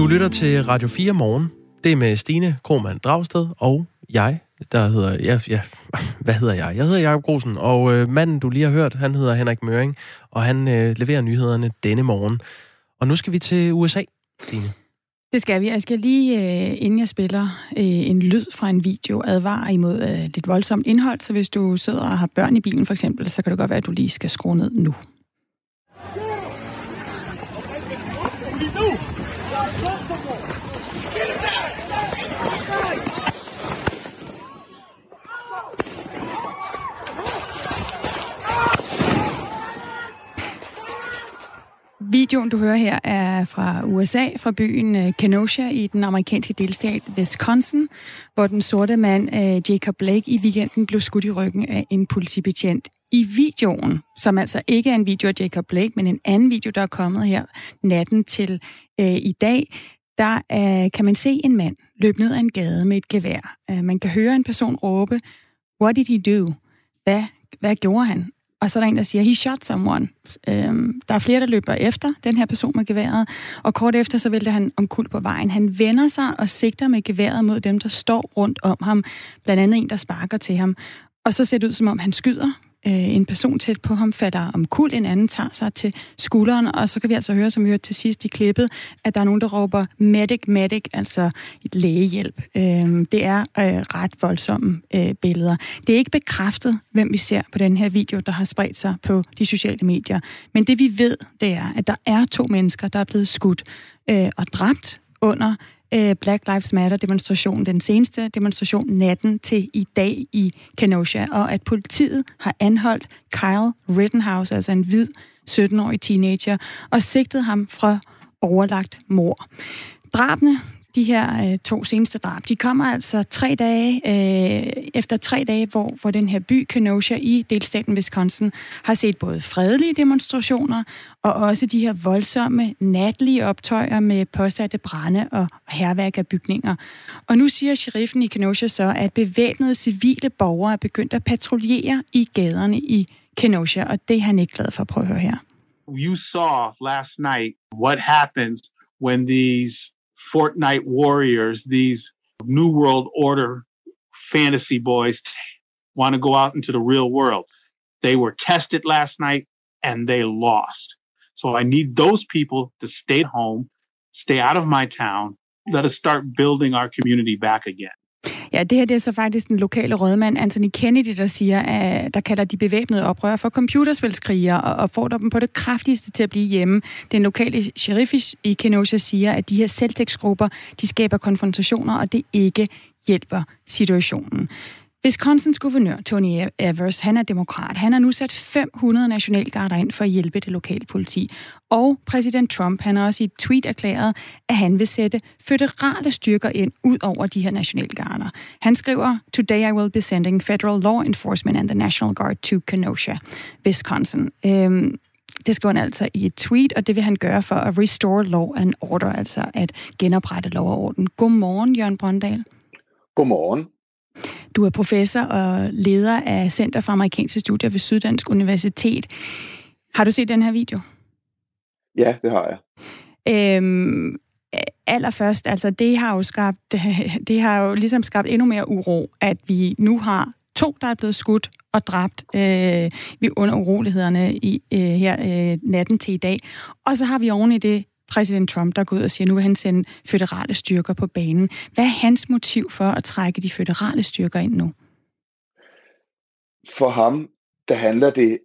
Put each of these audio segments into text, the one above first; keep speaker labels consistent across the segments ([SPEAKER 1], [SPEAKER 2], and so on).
[SPEAKER 1] Du lytter til Radio 4 morgen. Det er med Stine Kromand Dragsted og jeg, der hedder... Ja, ja, hvad hedder jeg? Jeg hedder Jakob Grosen, og øh, manden, du lige har hørt, han hedder Henrik Møring, og han øh, leverer nyhederne denne morgen. Og nu skal vi til USA, Stine.
[SPEAKER 2] Det skal vi. Jeg skal lige, øh, inden jeg spiller øh, en lyd fra en video, advare imod øh, lidt voldsomt indhold. Så hvis du sidder og har børn i bilen for eksempel, så kan det godt være, at du lige skal skrue ned nu. Videoen, du hører her, er fra USA, fra byen øh, Kenosha i den amerikanske delstat Wisconsin, hvor den sorte mand øh, Jacob Blake i weekenden blev skudt i ryggen af en politibetjent. I videoen, som altså ikke er en video af Jacob Blake, men en anden video, der er kommet her natten til øh, i dag, der øh, kan man se en mand løbe ned ad en gade med et gevær. Øh, man kan høre en person råbe, What did he do? Hvad, hvad gjorde han? Og så er der en, der siger, he shot someone. Øhm, der er flere, der løber efter den her person med geværet, og kort efter, så vælter han omkuld på vejen. Han vender sig og sigter med geværet mod dem, der står rundt om ham. Blandt andet en, der sparker til ham. Og så ser det ud, som om han skyder øh, en person tæt på ham falder om kul, en anden tager sig til skulderen, og så kan vi altså høre, som vi hørte til sidst i klippet, at der er nogen, der råber medic, medic, altså et lægehjælp. Øh, det er øh, ret voldsomme øh, billeder. Det er ikke bekræftet, hvem vi ser på den her video, der har spredt sig på de sociale medier. Men det vi ved, det er, at der er to mennesker, der er blevet skudt øh, og dræbt under øh, Black Lives Matter-demonstrationen, den seneste demonstration natten til i dag i Kenosha, og at politiet har anholdt Kyle Rittenhouse, altså en hvid 17-årig teenager, og sigtet ham fra overlagt mor. Drabene de her øh, to seneste drab, de kommer altså tre dage øh, efter tre dage, hvor, hvor den her by, Kenosha i delstaten Wisconsin, har set både fredelige demonstrationer og også de her voldsomme natlige optøjer med påsatte brænde og herværk af bygninger. Og nu siger sheriffen i Kenosha så, at bevæbnede civile borgere er begyndt at patruljere i gaderne i Kenosha, og det er han ikke glad for. Prøv at høre her.
[SPEAKER 3] You saw last night what happens when these Fortnite warriors, these New World Order fantasy boys want to go out into the real world. They were tested last night and they lost. So I need those people to stay home, stay out of my town. Let us start building our community back again.
[SPEAKER 2] Ja, det her det er så faktisk den lokale rådmand Anthony Kennedy, der siger, at der kalder de bevæbnede oprør for computerspilskrigere og opfordrer dem på det kraftigste til at blive hjemme. Den lokale sheriff i Kenosha siger, at de her selvtægtsgrupper, de skaber konfrontationer, og det ikke hjælper situationen. Wisconsins guvernør, Tony e- Evers, han er demokrat. Han har nu sat 500 nationalgarder ind for at hjælpe det lokale politi. Og præsident Trump, han har også i et tweet erklæret, at han vil sætte føderale styrker ind ud over de her nationalgarder. Han skriver, Today I will be sending federal law enforcement and the National Guard to Kenosha, Wisconsin. Øhm, det skriver han altså i et tweet, og det vil han gøre for at restore law and order, altså at genoprette lov og orden. Godmorgen, Jørgen Brøndal.
[SPEAKER 4] Godmorgen.
[SPEAKER 2] Du er professor og leder af Center for Amerikanske Studier ved Syddansk Universitet. Har du set den her video?
[SPEAKER 4] Ja, det har jeg.
[SPEAKER 2] Øhm, allerførst, altså det har jo skabt, det har jo ligesom skabt endnu mere uro, at vi nu har to, der er blevet skudt og dræbt øh, under urolighederne i, øh, her øh, natten til i dag. Og så har vi oven i det præsident Trump, der går ud og siger, at nu vil han sende føderale styrker på banen. Hvad er hans motiv for at trække de føderale styrker ind nu?
[SPEAKER 4] For ham, der handler det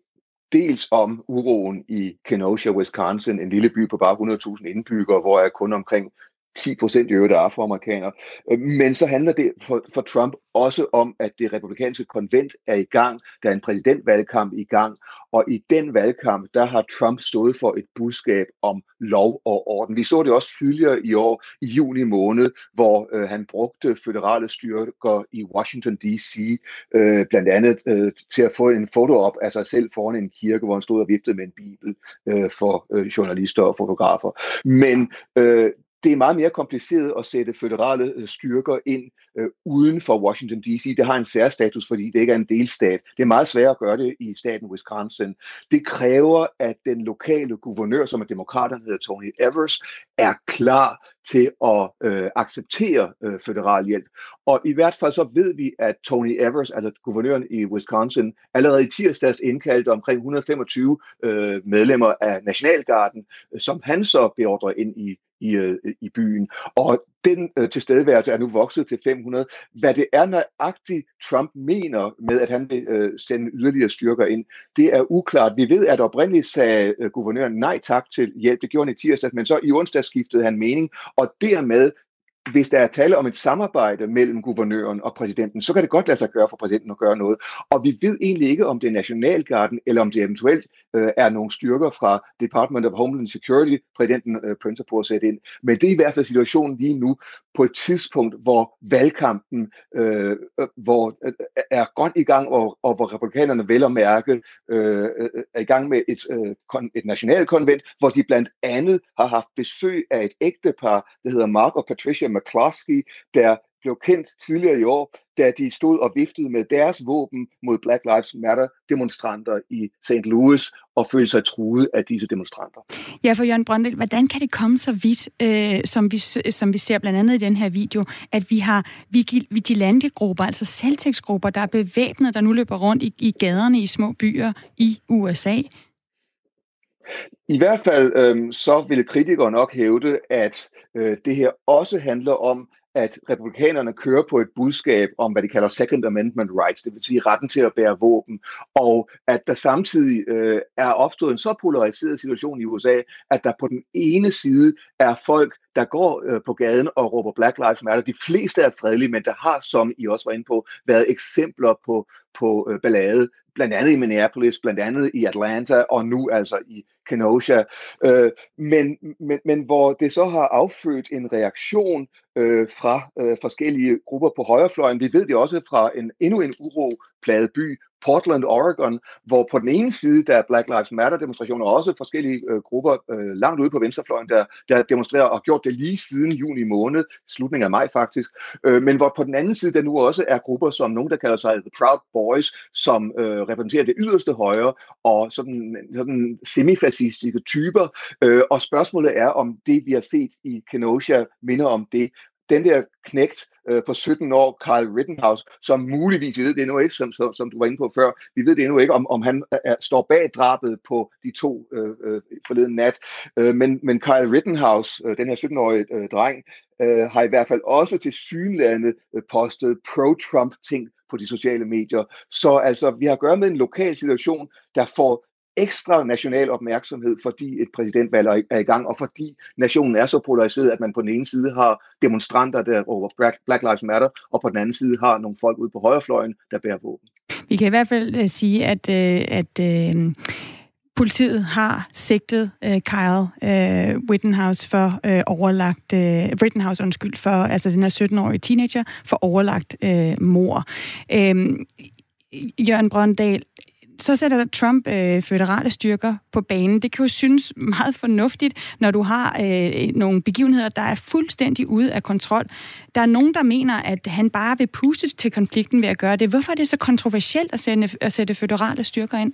[SPEAKER 4] dels om uroen i Kenosha, Wisconsin, en lille by på bare 100.000 indbyggere, hvor er kun omkring 10 procent i øvrigt er afroamerikanere. Øh, men så handler det for, for Trump også om, at det republikanske konvent er i gang. Der er en præsidentvalgkamp i gang, og i den valgkamp, der har Trump stået for et budskab om lov og orden. Vi så det også tidligere i år, i juni måned, hvor øh, han brugte føderale styrker i Washington D.C., øh, blandt andet øh, til at få en foto op af sig selv foran en kirke, hvor han stod og viftede med en bibel øh, for øh, journalister og fotografer. Men øh, det er meget mere kompliceret at sætte føderale øh, styrker ind øh, uden for Washington D.C. Det har en særstatus, fordi det ikke er en delstat. Det er meget svært at gøre det i staten Wisconsin. Det kræver, at den lokale guvernør, som er demokraterne hedder Tony Evers, er klar til at øh, acceptere øh, federal hjælp. Og i hvert fald så ved vi, at Tony Evers, altså guvernøren i Wisconsin, allerede i tirsdags indkaldte omkring 125 øh, medlemmer af Nationalgarden, øh, som han så beordrer ind i i, øh, i byen. Og den øh, tilstedeværelse er nu vokset til 500. Hvad det er nøjagtigt, Trump mener med, at han vil øh, sende yderligere styrker ind, det er uklart. Vi ved, at oprindeligt sagde øh, guvernøren nej tak til hjælp. Det gjorde han i tirsdag, men så i onsdag skiftede han mening, og dermed hvis der er tale om et samarbejde mellem guvernøren og præsidenten, så kan det godt lade sig gøre for præsidenten at gøre noget. Og vi ved egentlig ikke, om det er Nationalgarden, eller om det eventuelt øh, er nogle styrker fra Department of Homeland Security, præsidenten øh, printer på at sætte ind. Men det er i hvert fald situationen lige nu, på et tidspunkt, hvor valgkampen øh, øh hvor, øh, er godt i gang, og, og hvor republikanerne vel at mærke øh, øh er i gang med et, øh, et nationalkonvent, hvor de blandt andet har haft besøg af et ægtepar, der hedder Mark og Patricia McCloskey, der blev kendt tidligere i år, da de stod og viftede med deres våben mod Black Lives Matter demonstranter i St. Louis og følte sig truet af disse demonstranter.
[SPEAKER 2] Ja, for Jørgen Brøndel, hvordan kan det komme så vidt, øh, som, vi, som vi ser blandt andet i den her video, at vi har vigilante-grupper, altså selvtægtsgrupper, der er bevæbnet, der nu løber rundt i, i gaderne i små byer i USA?
[SPEAKER 4] I hvert fald øh, så vil kritikere nok hævde, at øh, det her også handler om, at republikanerne kører på et budskab om, hvad de kalder Second Amendment rights, det vil sige retten til at bære våben, og at der samtidig øh, er opstået en så polariseret situation i USA, at der på den ene side er folk, der går øh, på gaden og råber Black Lives Matter. De fleste er fredelige, men der har, som I også var inde på, været eksempler på, på øh, ballade blandt andet i Minneapolis, blandt andet i Atlanta og nu altså i Kenosha. Øh, men, men, men hvor det så har affødt en reaktion øh, fra øh, forskellige grupper på højrefløjen. Vi ved det også fra en endnu en uro uropladet by, Portland, Oregon, hvor på den ene side der er Black Lives Matter demonstrationer, og også forskellige øh, grupper øh, langt ude på venstrefløjen, der, der demonstrerer og har gjort det lige siden juni måned, slutningen af maj faktisk, øh, men hvor på den anden side der nu også er grupper som nogen, der kalder sig The Proud Boys, som øh, repræsenterer det yderste højre, og sådan, sådan semifascistiske typer, øh, og spørgsmålet er, om det vi har set i Kenosha minder om det, den der knægt øh, på 17 år, Carl Rittenhouse, som muligvis, vi ved det endnu ikke, som, som, som du var inde på før, vi ved det endnu ikke, om, om han øh, er, står bag drabet på de to øh, øh, forleden nat. Øh, men, men Carl Rittenhouse, øh, den her 17-årige øh, dreng, øh, har i hvert fald også til synlande øh, postet pro-Trump ting på de sociale medier. Så altså, vi har at gøre med en lokal situation, der får ekstra national opmærksomhed, fordi et præsidentvalg er i gang, og fordi nationen er så polariseret, at man på den ene side har demonstranter, der over Black Lives Matter, og på den anden side har nogle folk ude på højrefløjen, der bærer våben.
[SPEAKER 2] Vi kan i hvert fald uh, sige, at, uh, at uh, politiet har sigtet uh, Kyle uh, Rittenhouse for uh, overlagt uh, Rittenhouse undskyld for altså den her 17-årige teenager for overlagt uh, mor. Uh, øhm, Jørgen Brøndal, så sætter Trump øh, føderale styrker på banen. Det kan jo synes meget fornuftigt, når du har øh, nogle begivenheder, der er fuldstændig ude af kontrol. Der er nogen, der mener, at han bare vil puste til konflikten ved at gøre det. Hvorfor er det så kontroversielt at, sende, at sætte føderale styrker ind?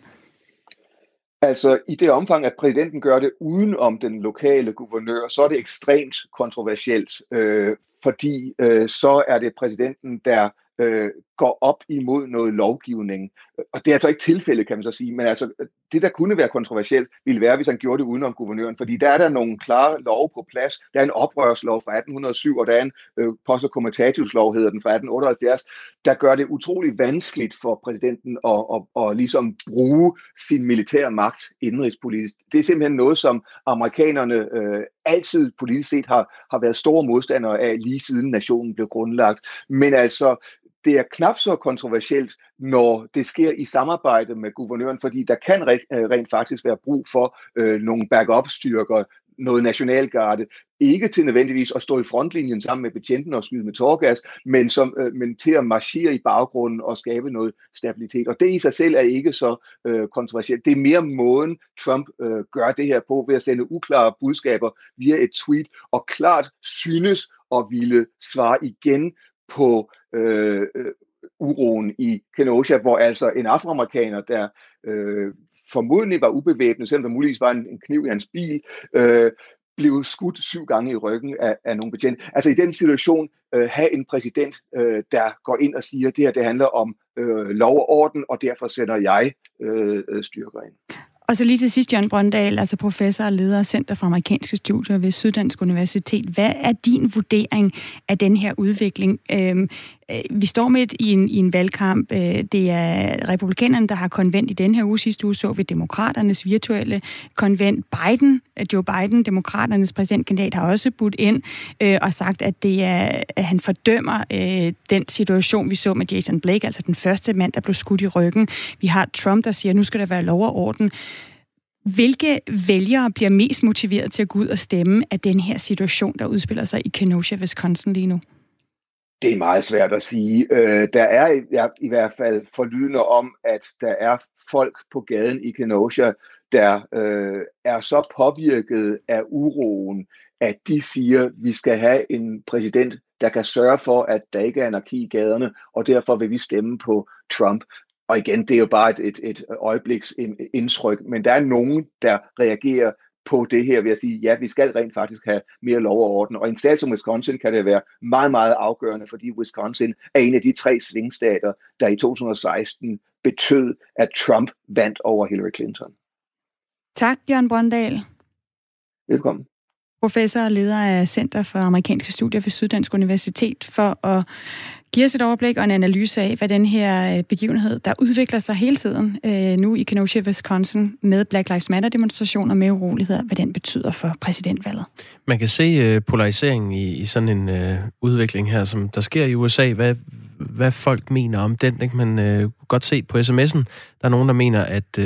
[SPEAKER 4] Altså, i det omfang, at præsidenten gør det uden om den lokale guvernør, så er det ekstremt kontroversielt, øh, fordi øh, så er det præsidenten, der øh, går op imod noget lovgivning. Og det er altså ikke tilfældet, kan man så sige, men altså, det, der kunne være kontroversielt, ville være, hvis han gjorde det udenom guvernøren, fordi der er der nogle klare love på plads. Der er en oprørslov fra 1807, og der er en øh, post- og kommentativslov, hedder den, fra 1878, der gør det utrolig vanskeligt for præsidenten at, at, at, at ligesom bruge sin militære magt indrigspolitisk. Det er simpelthen noget, som amerikanerne øh, altid politisk set har, har været store modstandere af, lige siden nationen blev grundlagt. Men altså, det er knap så kontroversielt, når det sker i samarbejde med guvernøren, fordi der kan øh, rent faktisk være brug for øh, nogle backup-styrker, noget nationalgarde, ikke til nødvendigvis at stå i frontlinjen sammen med betjenten og skyde med tårgas, men, som, øh, men til at marchere i baggrunden og skabe noget stabilitet. Og det i sig selv er ikke så øh, kontroversielt. Det er mere måden, Trump øh, gør det her på, ved at sende uklare budskaber via et tweet, og klart synes at ville svare igen på øh, øh, uroen i Kenosha, hvor altså en afroamerikaner, der øh, formodentlig var ubevæbnet, selvom der muligvis var en, en kniv i hans bil, øh, blev skudt syv gange i ryggen af, af nogle betjente. Altså i den situation, øh, have en præsident, øh, der går ind og siger, at det her det handler om øh, lov og orden, og derfor sender jeg øh, øh styrker ind.
[SPEAKER 2] Og så lige til sidst, Jørgen Brøndal, altså professor og leder af Center for Amerikanske Studier ved Syddansk Universitet. Hvad er din vurdering af den her udvikling? Øhm, øh, Øh, vi står midt i en, i en valgkamp. Øh, det er republikanerne, der har konvent i den her uge. Sidste uge så vi demokraternes virtuelle konvent. Biden, øh, Joe Biden, demokraternes præsidentkandidat, har også budt ind øh, og sagt, at det er, at han fordømmer øh, den situation, vi så med Jason Blake, altså den første mand, der blev skudt i ryggen. Vi har Trump, der siger, at nu skal der være lov og orden. Hvilke vælgere bliver mest motiveret til at gå ud og stemme af den her situation, der udspiller sig i Kenosha, Wisconsin lige nu?
[SPEAKER 4] Det er meget svært at sige. Øh, der er ja, i hvert fald forlydende om, at der er folk på gaden i Kenosha, der øh, er så påvirket af uroen, at de siger, at vi skal have en præsident, der kan sørge for, at der ikke er anarki i gaderne, og derfor vil vi stemme på Trump. Og igen, det er jo bare et, et, et øjebliks indtryk, men der er nogen, der reagerer på det her ved at sige, ja, vi skal rent faktisk have mere lov og orden. Og en stat som Wisconsin kan det være meget, meget afgørende, fordi Wisconsin er en af de tre svingstater, der i 2016 betød, at Trump vandt over Hillary Clinton.
[SPEAKER 2] Tak, Jørgen Brøndal.
[SPEAKER 4] Velkommen.
[SPEAKER 2] Professor og leder af Center for Amerikanske Studier ved Syddansk Universitet for at give os et overblik og en analyse af, hvad den her øh, begivenhed, der udvikler sig hele tiden øh, nu i Kenosha, Wisconsin, med Black Lives Matter-demonstrationer med uroligheder, hvad den betyder for præsidentvalget.
[SPEAKER 1] Man kan se øh, polariseringen i, i sådan en uh, udvikling her, som der sker i USA. Hvad, hvad folk mener om den, det kan man uh, godt se på sms'en. Der er nogen, der mener, at uh,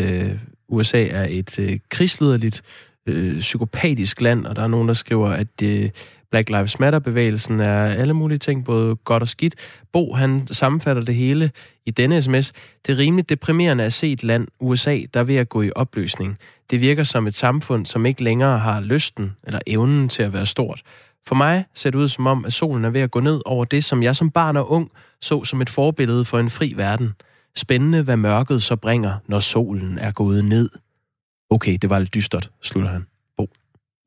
[SPEAKER 1] USA er et uh, krigsliderligt, øh, psykopatisk land, og der er nogen, der skriver, at øh, Black Lives Matter-bevægelsen er alle mulige ting, både godt og skidt. Bo, han sammenfatter det hele i denne sms. Det er rimeligt deprimerende at se et land, USA, der er ved at gå i opløsning. Det virker som et samfund, som ikke længere har lysten eller evnen til at være stort. For mig ser det ud som om, at solen er ved at gå ned over det, som jeg som barn og ung så som et forbillede for en fri verden. Spændende, hvad mørket så bringer, når solen er gået ned. Okay, det var lidt dystert, slutter han. Bo.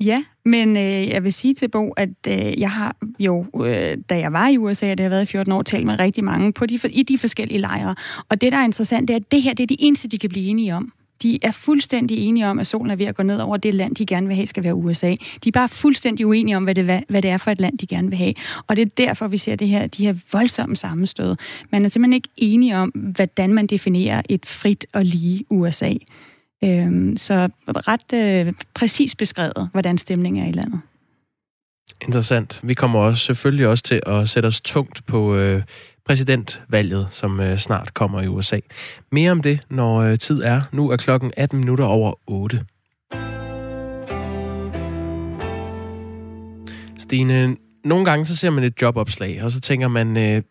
[SPEAKER 2] Ja, men øh, jeg vil sige til Bo, at øh, jeg har jo, øh, da jeg var i USA, og det har været i 14 år, talt med rigtig mange på de, i de forskellige lejre. Og det, der er interessant, det er, at det her det er det eneste, de kan blive enige om. De er fuldstændig enige om, at solen er ved at gå ned over det land, de gerne vil have, skal være USA. De er bare fuldstændig uenige om, hvad det, hvad det er for et land, de gerne vil have. Og det er derfor, vi ser det her, de her voldsomme sammenstød. Man er simpelthen ikke enige om, hvordan man definerer et frit og lige USA. Øhm, så ret øh, præcis beskrevet, hvordan stemningen er i landet.
[SPEAKER 1] Interessant. Vi kommer også selvfølgelig også til at sætte os tungt på øh, præsidentvalget, som øh, snart kommer i USA. Mere om det, når øh, tid er. Nu er klokken 18 minutter over 8. Stine, nogle gange så ser man et jobopslag, og så tænker man, øh,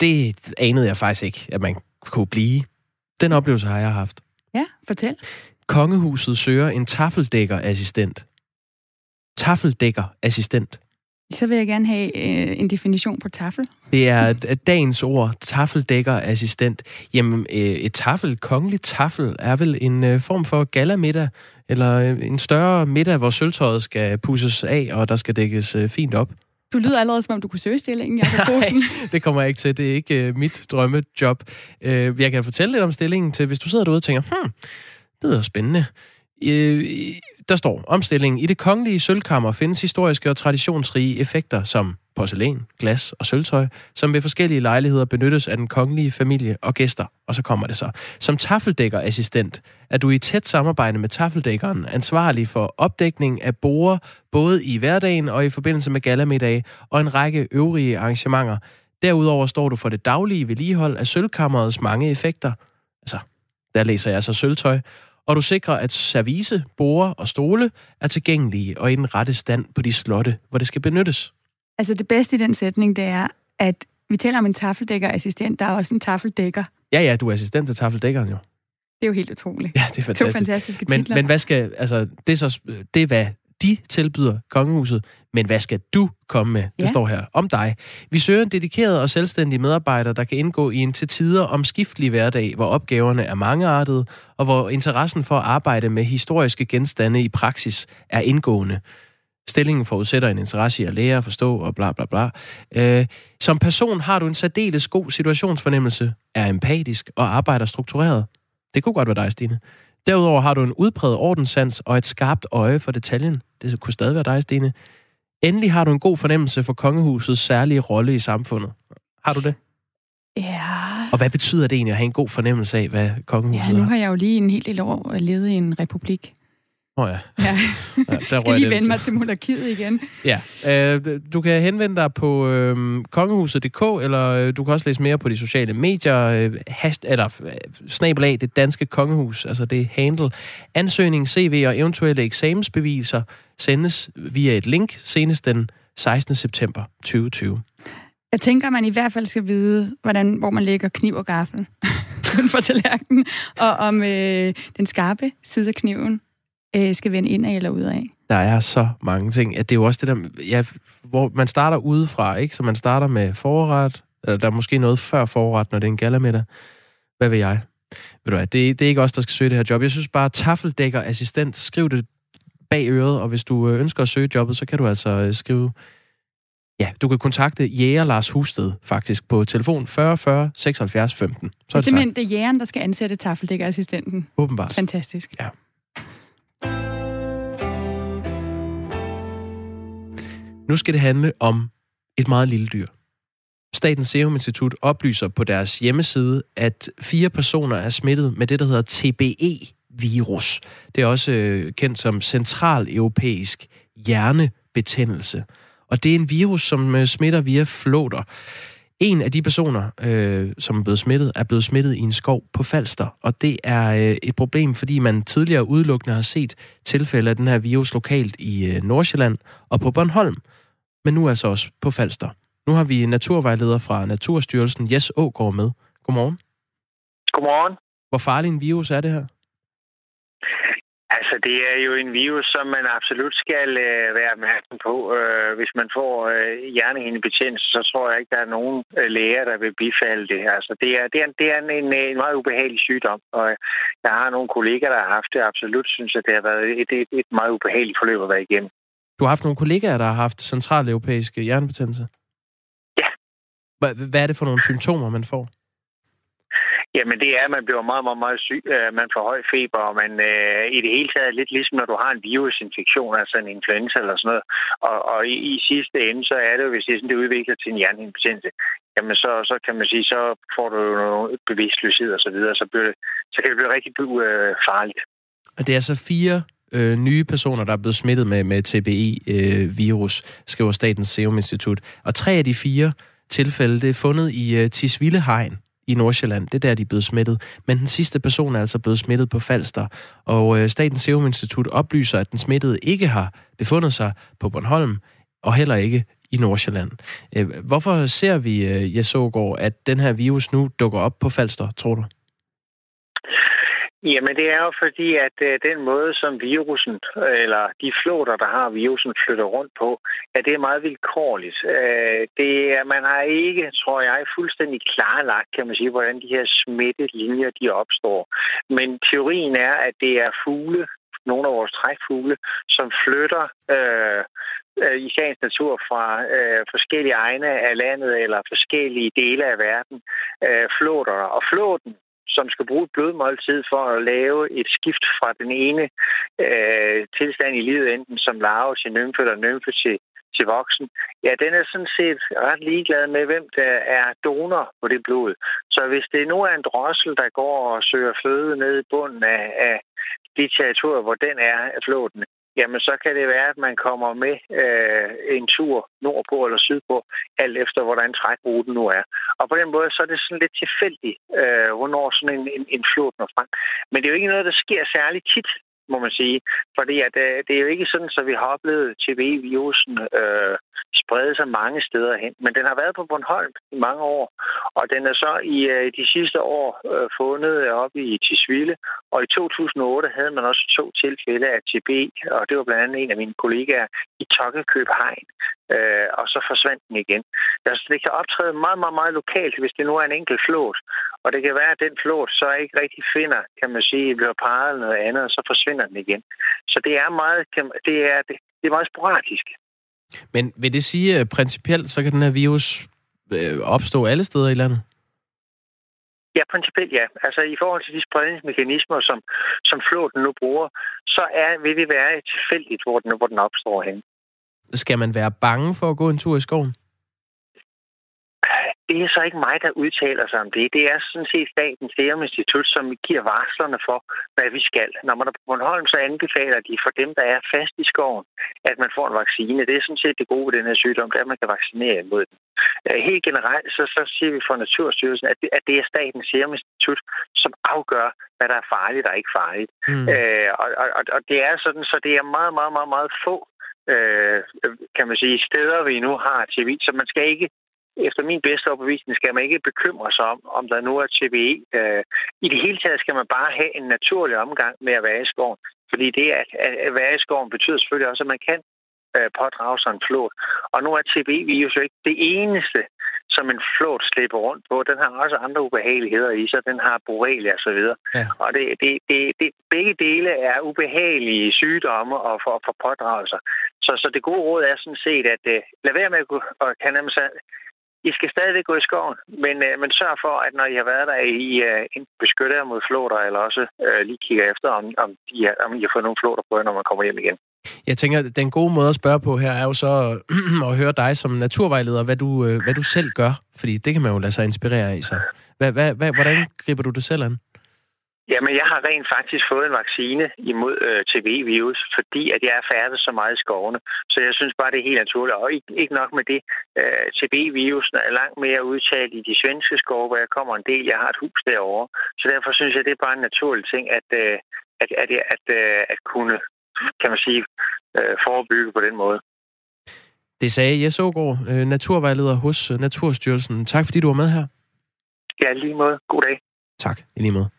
[SPEAKER 1] det anede jeg faktisk ikke, at man kunne blive. Den oplevelse har jeg haft.
[SPEAKER 2] Ja, fortæl.
[SPEAKER 1] Kongehuset søger en tafeldækkerassistent. Tafeldækkerassistent.
[SPEAKER 2] Så vil jeg gerne have øh, en definition på tafel.
[SPEAKER 1] Det er dagens ord, tafeldækkerassistent. Jamen, øh, et tafel, kongelig tafel, er vel en øh, form for galamiddag, eller øh, en større middag, hvor sølvtøjet skal pusses af, og der skal dækkes øh, fint op.
[SPEAKER 2] Du lyder allerede, som om du kunne søge stillingen, Jacob
[SPEAKER 1] Nej, det kommer jeg ikke til. Det er ikke uh, mit drømmejob. Uh, jeg kan fortælle lidt om stillingen til, hvis du sidder derude og tænker, hmm, det lyder spændende. Uh, der står, omstillingen i det kongelige sølvkammer findes historiske og traditionsrige effekter som porcelæn, glas og sølvtøj, som ved forskellige lejligheder benyttes af den kongelige familie og gæster. Og så kommer det så. Som tafeldækkerassistent er du i tæt samarbejde med tafeldækkeren ansvarlig for opdækning af borer, både i hverdagen og i forbindelse med galamiddage og en række øvrige arrangementer. Derudover står du for det daglige vedligehold af sølvkammerets mange effekter. Altså, der læser jeg så sølvtøj. Og du sikrer, at service, borer og stole er tilgængelige og i den rette stand på de slotte, hvor det skal benyttes.
[SPEAKER 2] Altså det bedste i den sætning, det er, at vi taler om en tafeldækker-assistent, der er også en tafeldækker.
[SPEAKER 1] Ja, ja, du er assistent til tafeldækkeren jo.
[SPEAKER 2] Det er jo helt utroligt.
[SPEAKER 1] Ja, det er fantastisk.
[SPEAKER 2] Er fantastiske
[SPEAKER 1] men, men hvad skal, altså, det er, så, det er hvad de tilbyder kongehuset, men hvad skal du komme med? Det
[SPEAKER 2] Ja.
[SPEAKER 1] står her om dig. Vi søger en dedikeret og selvstændig medarbejder, der kan indgå i en til tider omskiftelig hverdag, hvor opgaverne er mangeartede, og hvor interessen for at arbejde med historiske genstande i praksis er indgående. Stillingen forudsætter en interesse i at lære, forstå og bla bla bla. Øh, som person har du en særdeles god situationsfornemmelse, er empatisk og arbejder struktureret. Det kunne godt være dig, Stine. Derudover har du en udpræget ordenssans og et skarpt øje for detaljen. Det kunne stadig være dig, Stine. Endelig har du en god fornemmelse for kongehusets særlige rolle i samfundet. Har du det?
[SPEAKER 2] Ja,
[SPEAKER 1] Og hvad betyder det egentlig at have en god fornemmelse af, hvad kongehuset
[SPEAKER 2] ja nu
[SPEAKER 1] er?
[SPEAKER 2] har jeg jo lige en hel del år levet i en republik.
[SPEAKER 1] Åh oh, ja.
[SPEAKER 2] Ja.
[SPEAKER 1] ja der
[SPEAKER 2] skal lige vende mig til monarkiet igen.
[SPEAKER 1] Ja, øh, du kan henvende dig på øh, kongehuset.dk, eller øh, du kan også læse mere på de sociale medier, øh, hast, eller øh, snabelag det danske kongehus, altså det handle. Ansøgning, CV og eventuelle eksamensbeviser sendes via et link senest den 16. september 2020.
[SPEAKER 2] Jeg tænker, man i hvert fald skal vide, hvordan, hvor man lægger kniv og gaffel for tallerkenen, og om øh, den skarpe side af kniven øh, skal vende indad eller udad.
[SPEAKER 1] Der er så mange ting. At det er jo også det der, ja, hvor man starter udefra, ikke? Så man starter med forret, eller der er måske noget før forret, når det er en galamiddag. Hvad vil jeg? Ved du hvad, det, det er ikke os, der skal søge det her job. Jeg synes bare, taffeldækker assistent, skriv det bag øret, og hvis du øh, ønsker at søge jobbet, så kan du altså øh, skrive... Ja, du kan kontakte Jæger Lars Husted faktisk på telefon 40 40 76 15. Så
[SPEAKER 2] Det
[SPEAKER 1] er
[SPEAKER 2] er
[SPEAKER 1] det sagt.
[SPEAKER 2] simpelthen det er jægeren, der skal ansætte taffeldækkerassistenten.
[SPEAKER 1] Åbenbart.
[SPEAKER 2] Fantastisk.
[SPEAKER 1] Nu skal det handle om et meget lille dyr. Statens Serum Institut oplyser på deres hjemmeside, at fire personer er smittet med det, der hedder TBE-virus. Det er også øh, kendt som centraleuropæisk hjernebetændelse. Og det er en virus, som øh, smitter via flåter. En af de personer, øh, som er blevet smittet, er blevet smittet i en skov på Falster. Og det er øh, et problem, fordi man tidligere udelukkende har set tilfælde af den her virus lokalt i øh, Nordsjælland og på Bornholm. Men nu altså også på Falster. Nu har vi naturvejleder fra Naturstyrelsen, Jes Ågaard, med. Godmorgen.
[SPEAKER 5] Godmorgen.
[SPEAKER 1] Hvor farlig en virus er det her?
[SPEAKER 5] Altså, det er jo en virus, som man absolut skal øh, være opmærksom på. Øh, hvis man får øh, hjernehindebetændelse, så tror jeg ikke, der er nogen øh, læger, der vil bifalde det. Altså, det er, det er, det er en, en, meget ubehagelig sygdom, og øh, jeg har nogle kolleger, der har haft det. Absolut synes jeg, det har været et, et, et meget ubehageligt forløb at være igennem.
[SPEAKER 1] Du har haft nogle kollegaer, der har haft centraleuropæisk hjernebetændelse.
[SPEAKER 5] Ja.
[SPEAKER 1] Hvad er det for nogle symptomer, man får?
[SPEAKER 5] Jamen det er, at man bliver meget, meget, meget syg. Øh, man får høj feber, og man øh, i det hele taget lidt ligesom når du har en virusinfektion, altså en influenza eller sådan noget. Og, og i, i sidste ende, så er det jo, hvis det, sådan, det udvikler til en hjernehindebetændelse, jamen så, så kan man sige, så får du jo noget bevidstløshed og så videre, så, bliver det, så kan det blive rigtig øh, farligt.
[SPEAKER 1] Og det er altså fire øh, nye personer, der er blevet smittet med, med TBE-virus, øh, skriver Statens Serum Institut. Og tre af de fire tilfælde, det er fundet i øh, i Nordsjælland. Det er der, de er blevet smittet. Men den sidste person er altså blevet smittet på Falster. Og øh, Statens Serum Institut oplyser, at den smittede ikke har befundet sig på Bornholm, og heller ikke i Nordsjælland. Øh, hvorfor ser vi, øh, så går at den her virus nu dukker op på Falster, tror du?
[SPEAKER 5] Jamen det er jo fordi, at øh, den måde, som virusen, eller de flåter, der har virusen, flytter rundt på, at det er meget vilkårligt. Øh, det er, man har ikke, tror jeg, fuldstændig klarlagt, kan man sige, hvordan de her smittelinjer, de opstår. Men teorien er, at det er fugle, nogle af vores trækfugle, som flytter øh, øh, i sagens natur fra øh, forskellige egne af landet eller forskellige dele af verden øh, flåter. Og flåten, som skal bruge et blodmåltid for at lave et skift fra den ene øh, tilstand i livet, enten som larve til nymfe eller nymfe til, til voksen, ja, den er sådan set ret ligeglad med, hvem der er donor på det blod. Så hvis det nu er en drossel, der går og søger føde ned i bunden af, af de territorier, hvor den er flåten, jamen så kan det være, at man kommer med øh, en tur nordpå eller sydpå, alt efter hvordan trækruten nu er. Og på den måde, så er det sådan lidt tilfældigt, øh, hvornår sådan en, en, en flot når frem. Men det er jo ikke noget, der sker særligt tit, må man sige. Fordi at, øh, det er jo ikke sådan, så vi har oplevet TB-virusen øh, sprede sig mange steder hen. Men den har været på Bornholm i mange år, og den er så i øh, de sidste år øh, fundet op i Tisvilde, og i 2008 havde man også to tilfælde af TB, og det var blandt andet en af mine kollegaer i Tokkekøb Hegn, øh, og så forsvandt den igen. Altså, det kan optræde meget, meget, meget lokalt, hvis det nu er en enkelt flåt, og det kan være, at den flåt så ikke rigtig finder, kan man sige, bliver parret eller noget andet, og så forsvinder den igen. Så det er meget, det er, det, det er meget sporadisk.
[SPEAKER 1] Men vil det sige, at principielt, så kan den her virus øh, opstå alle steder i landet?
[SPEAKER 5] Ja, principielt ja. Altså i forhold til de spredningsmekanismer, som, som flåten nu bruger, så er, vil det være tilfældigt, hvor den, hvor den opstår hen.
[SPEAKER 1] Skal man være bange for at gå en tur i skoven?
[SPEAKER 5] Det er så ikke mig, der udtaler sig om det. Det er sådan set Statens Serum Institut, som giver varslerne for, hvad vi skal. Når man er på Bornholm, så anbefaler de for dem, der er fast i skoven, at man får en vaccine. Det er sådan set det gode ved den her sygdom, det er, at man kan vaccinere imod den. Øh, helt generelt, så, så siger vi fra Naturstyrelsen, at det, at det er Statens Serum Institut, som afgør, hvad der er farligt og ikke farligt. Mm. Øh, og, og, og det er sådan, så det er meget, meget, meget, meget få øh, kan man sige, steder, vi nu har TB, så man skal ikke efter min bedste overbevisning skal man ikke bekymre sig om, om der nu er TBE. Øh, I det hele taget skal man bare have en naturlig omgang med at være i skoven. Fordi det at, at være i skoven betyder selvfølgelig også, at man kan øh, pådrage sig en flåt. Og nu er TBE-virus jo ikke det eneste, som en flåt slipper rundt på. Den har også andre ubehageligheder i sig. Den har borrelia og så videre. Ja. Og det, det, det, det, begge dele er ubehagelige sygdomme og for, for pådragelser. Så, så det gode råd er sådan set, at uh, lad være med at, at kan i skal stadig gå i skoven, men, øh, men sørg for, at når I har været der, at I øh, enten beskytter jer mod flåter, eller også øh, lige kigger efter, om, om, de er, om I har fået nogle flåter på når man kommer hjem igen.
[SPEAKER 1] Jeg tænker, at den gode måde at spørge på her er jo så at høre dig som naturvejleder, hvad du, øh, hvad du selv gør, fordi det kan man jo lade sig inspirere af. Så. Hvad, hvad, hvad, hvordan griber du det selv an?
[SPEAKER 5] Jamen, jeg har rent faktisk fået en vaccine imod øh, TB-virus, fordi at jeg er færdig så meget i skovene. Så jeg synes bare, det er helt naturligt. Og ikke, ikke nok med det. Øh, TB-virusen er langt mere udtalt i de svenske skove, hvor jeg kommer en del. Jeg har et hus derovre. Så derfor synes jeg, det er bare en naturlig ting, at, øh, at, at, at, øh, at kunne, kan man sige, øh, forebygge på den måde.
[SPEAKER 1] Det sagde Jes Ågaard, øh, naturvejleder hos Naturstyrelsen. Tak fordi du var med her.
[SPEAKER 5] Ja, lige måde. God dag.
[SPEAKER 1] Tak, i lige måde.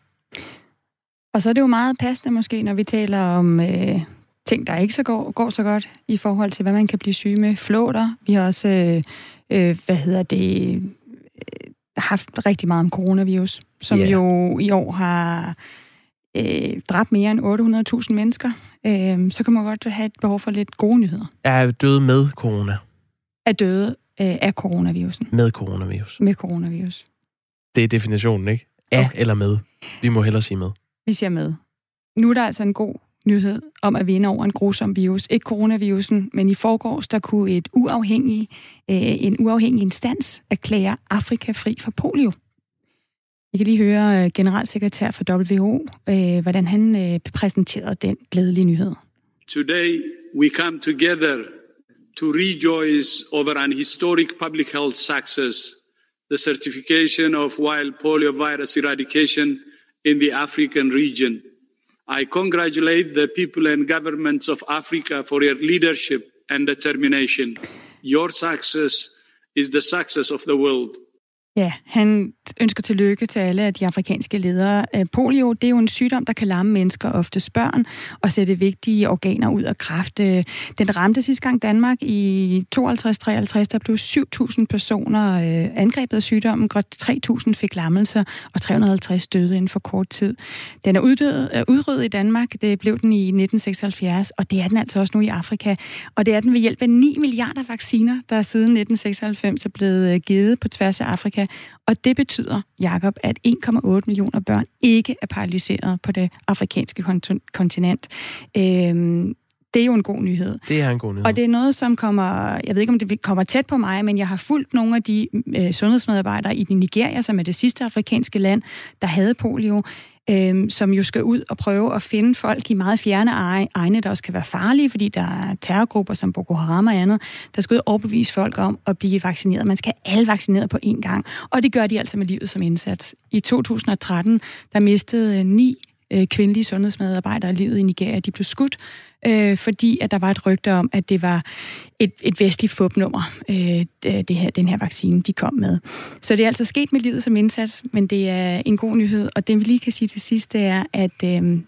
[SPEAKER 2] Og så er det jo meget passende måske, når vi taler om øh, ting, der ikke så går, går så godt i forhold til, hvad man kan blive syg med. Flåter. Vi har også, øh, øh, hvad hedder det, øh, haft rigtig meget om coronavirus, som yeah. jo i år har øh, dræbt mere end 800.000 mennesker. Øh, så kan man godt have et behov for lidt gode nyheder.
[SPEAKER 1] Er døde med corona?
[SPEAKER 2] Er døde øh, af coronavirusen.
[SPEAKER 1] Med coronavirus.
[SPEAKER 2] Med coronavirus.
[SPEAKER 1] Det er definitionen, ikke? Af okay. eller med. Vi må hellere sige med.
[SPEAKER 2] Vi er med. Nu er der altså en god nyhed om at vinde over en grusom virus. Ikke coronavirusen, men i forgårs, der kunne et uafhængig, øh, en uafhængig instans erklære Afrika fri for polio. Vi kan lige høre øh, generalsekretær for WHO, øh, hvordan han øh, præsenterede den glædelige nyhed.
[SPEAKER 6] Today we come together to rejoice over an historic public health success, the certification of wild polio virus eradication in the African region. I congratulate the people and governments of Africa for your leadership and determination. Your success is the success of the world.
[SPEAKER 2] Ja, han ønsker tillykke til alle af de afrikanske ledere. Øh, polio, det er jo en sygdom, der kan lamme mennesker, ofte børn, og sætte vigtige organer ud af kraft. Øh, den ramte sidste gang Danmark i 52-53, der blev 7.000 personer øh, angrebet af sygdommen, godt 3.000 fik lammelser, og 350 døde inden for kort tid. Den er uddød, udryddet i Danmark, det blev den i 1976, og det er den altså også nu i Afrika. Og det er den ved hjælp af 9 milliarder vacciner, der siden 1996 er blevet givet på tværs af Afrika og det betyder, Jakob, at 1,8 millioner børn ikke er paralyseret på det afrikanske kontinent. Øhm, det er jo en god nyhed.
[SPEAKER 1] Det er en god nyhed.
[SPEAKER 2] Og det er noget, som kommer, jeg ved ikke, om det kommer tæt på mig, men jeg har fulgt nogle af de øh, sundhedsmedarbejdere i Nigeria, som er det sidste afrikanske land, der havde polio øh, som jo skal ud og prøve at finde folk i meget fjerne egne, der også kan være farlige, fordi der er terrorgrupper som Boko Haram og andet, der skal ud og overbevise folk om at blive vaccineret. Man skal have alle vaccineret på én gang, og det gør de altså med livet som indsats. I 2013, der mistede ni øh, kvindelige sundhedsmedarbejdere livet i Nigeria. De blev skudt, øh, fordi at der var et rygte om, at det var et, et vestligt fupnummer, øh, det her, den her vaccine, de kom med. Så det er altså sket med livet som indsats, men det er en god nyhed. Og det vi lige kan sige til sidst, det er, at øh,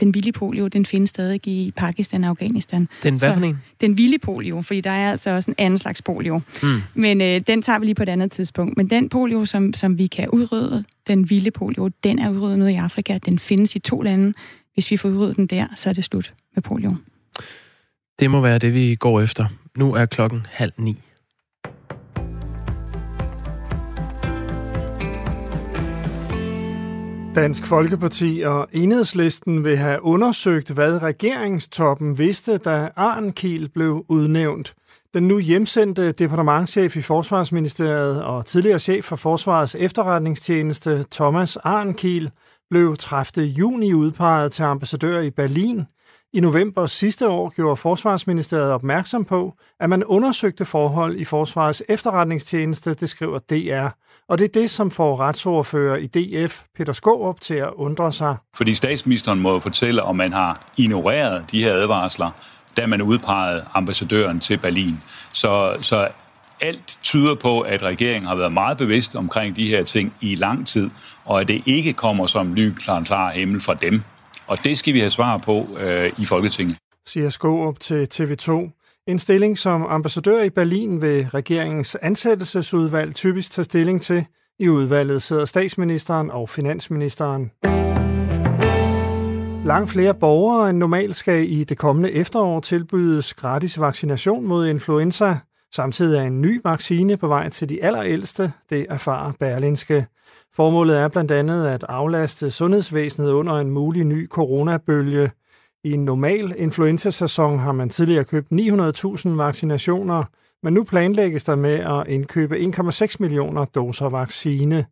[SPEAKER 2] den vilde polio, den findes stadig i Pakistan og Afghanistan.
[SPEAKER 1] Den hvad for en?
[SPEAKER 2] Den vilde polio, fordi der er altså også en anden slags polio. Mm. Men øh, den tager vi lige på et andet tidspunkt. Men den polio, som, som vi kan udrydde, den vilde polio, den er udryddet nu i Afrika. Den findes i to lande. Hvis vi får udryddet den der, så er det slut med polio.
[SPEAKER 1] Det må være det, vi går efter. Nu er klokken halv ni.
[SPEAKER 7] Dansk Folkeparti og Enhedslisten vil have undersøgt, hvad regeringstoppen vidste, da Arnkiel blev udnævnt. Den nu hjemsendte departementchef i Forsvarsministeriet og tidligere chef for Forsvarets efterretningstjeneste, Thomas Arnkiel, blev 30. juni udpeget til ambassadør i Berlin. I november sidste år gjorde Forsvarsministeriet opmærksom på, at man undersøgte forhold i Forsvarets efterretningstjeneste, det skriver DR. Og det er det, som får retsordfører i DF, Peter Skårup, til at undre sig.
[SPEAKER 8] Fordi statsministeren må fortælle, om man har ignoreret de her advarsler, da man udpegede ambassadøren til Berlin. Så, så alt tyder på, at regeringen har været meget bevidst omkring de her ting i lang tid, og at det ikke kommer som ly klar, klar himmel fra dem. Og det skal vi have svar på øh, i Folketinget.
[SPEAKER 7] Siger Skårup til TV2. En stilling som ambassadør i Berlin vil regeringens ansættelsesudvalg typisk tage stilling til. I udvalget sidder statsministeren og finansministeren. Langt flere borgere end normalt skal i det kommende efterår tilbydes gratis vaccination mod influenza. Samtidig er en ny vaccine på vej til de allerældste, det erfarer Berlinske. Formålet er blandt andet at aflaste sundhedsvæsenet under en mulig ny coronabølge. I en normal influenzasæson har man tidligere købt 900.000 vaccinationer, men nu planlægges der med at indkøbe 1,6 millioner doser vaccine.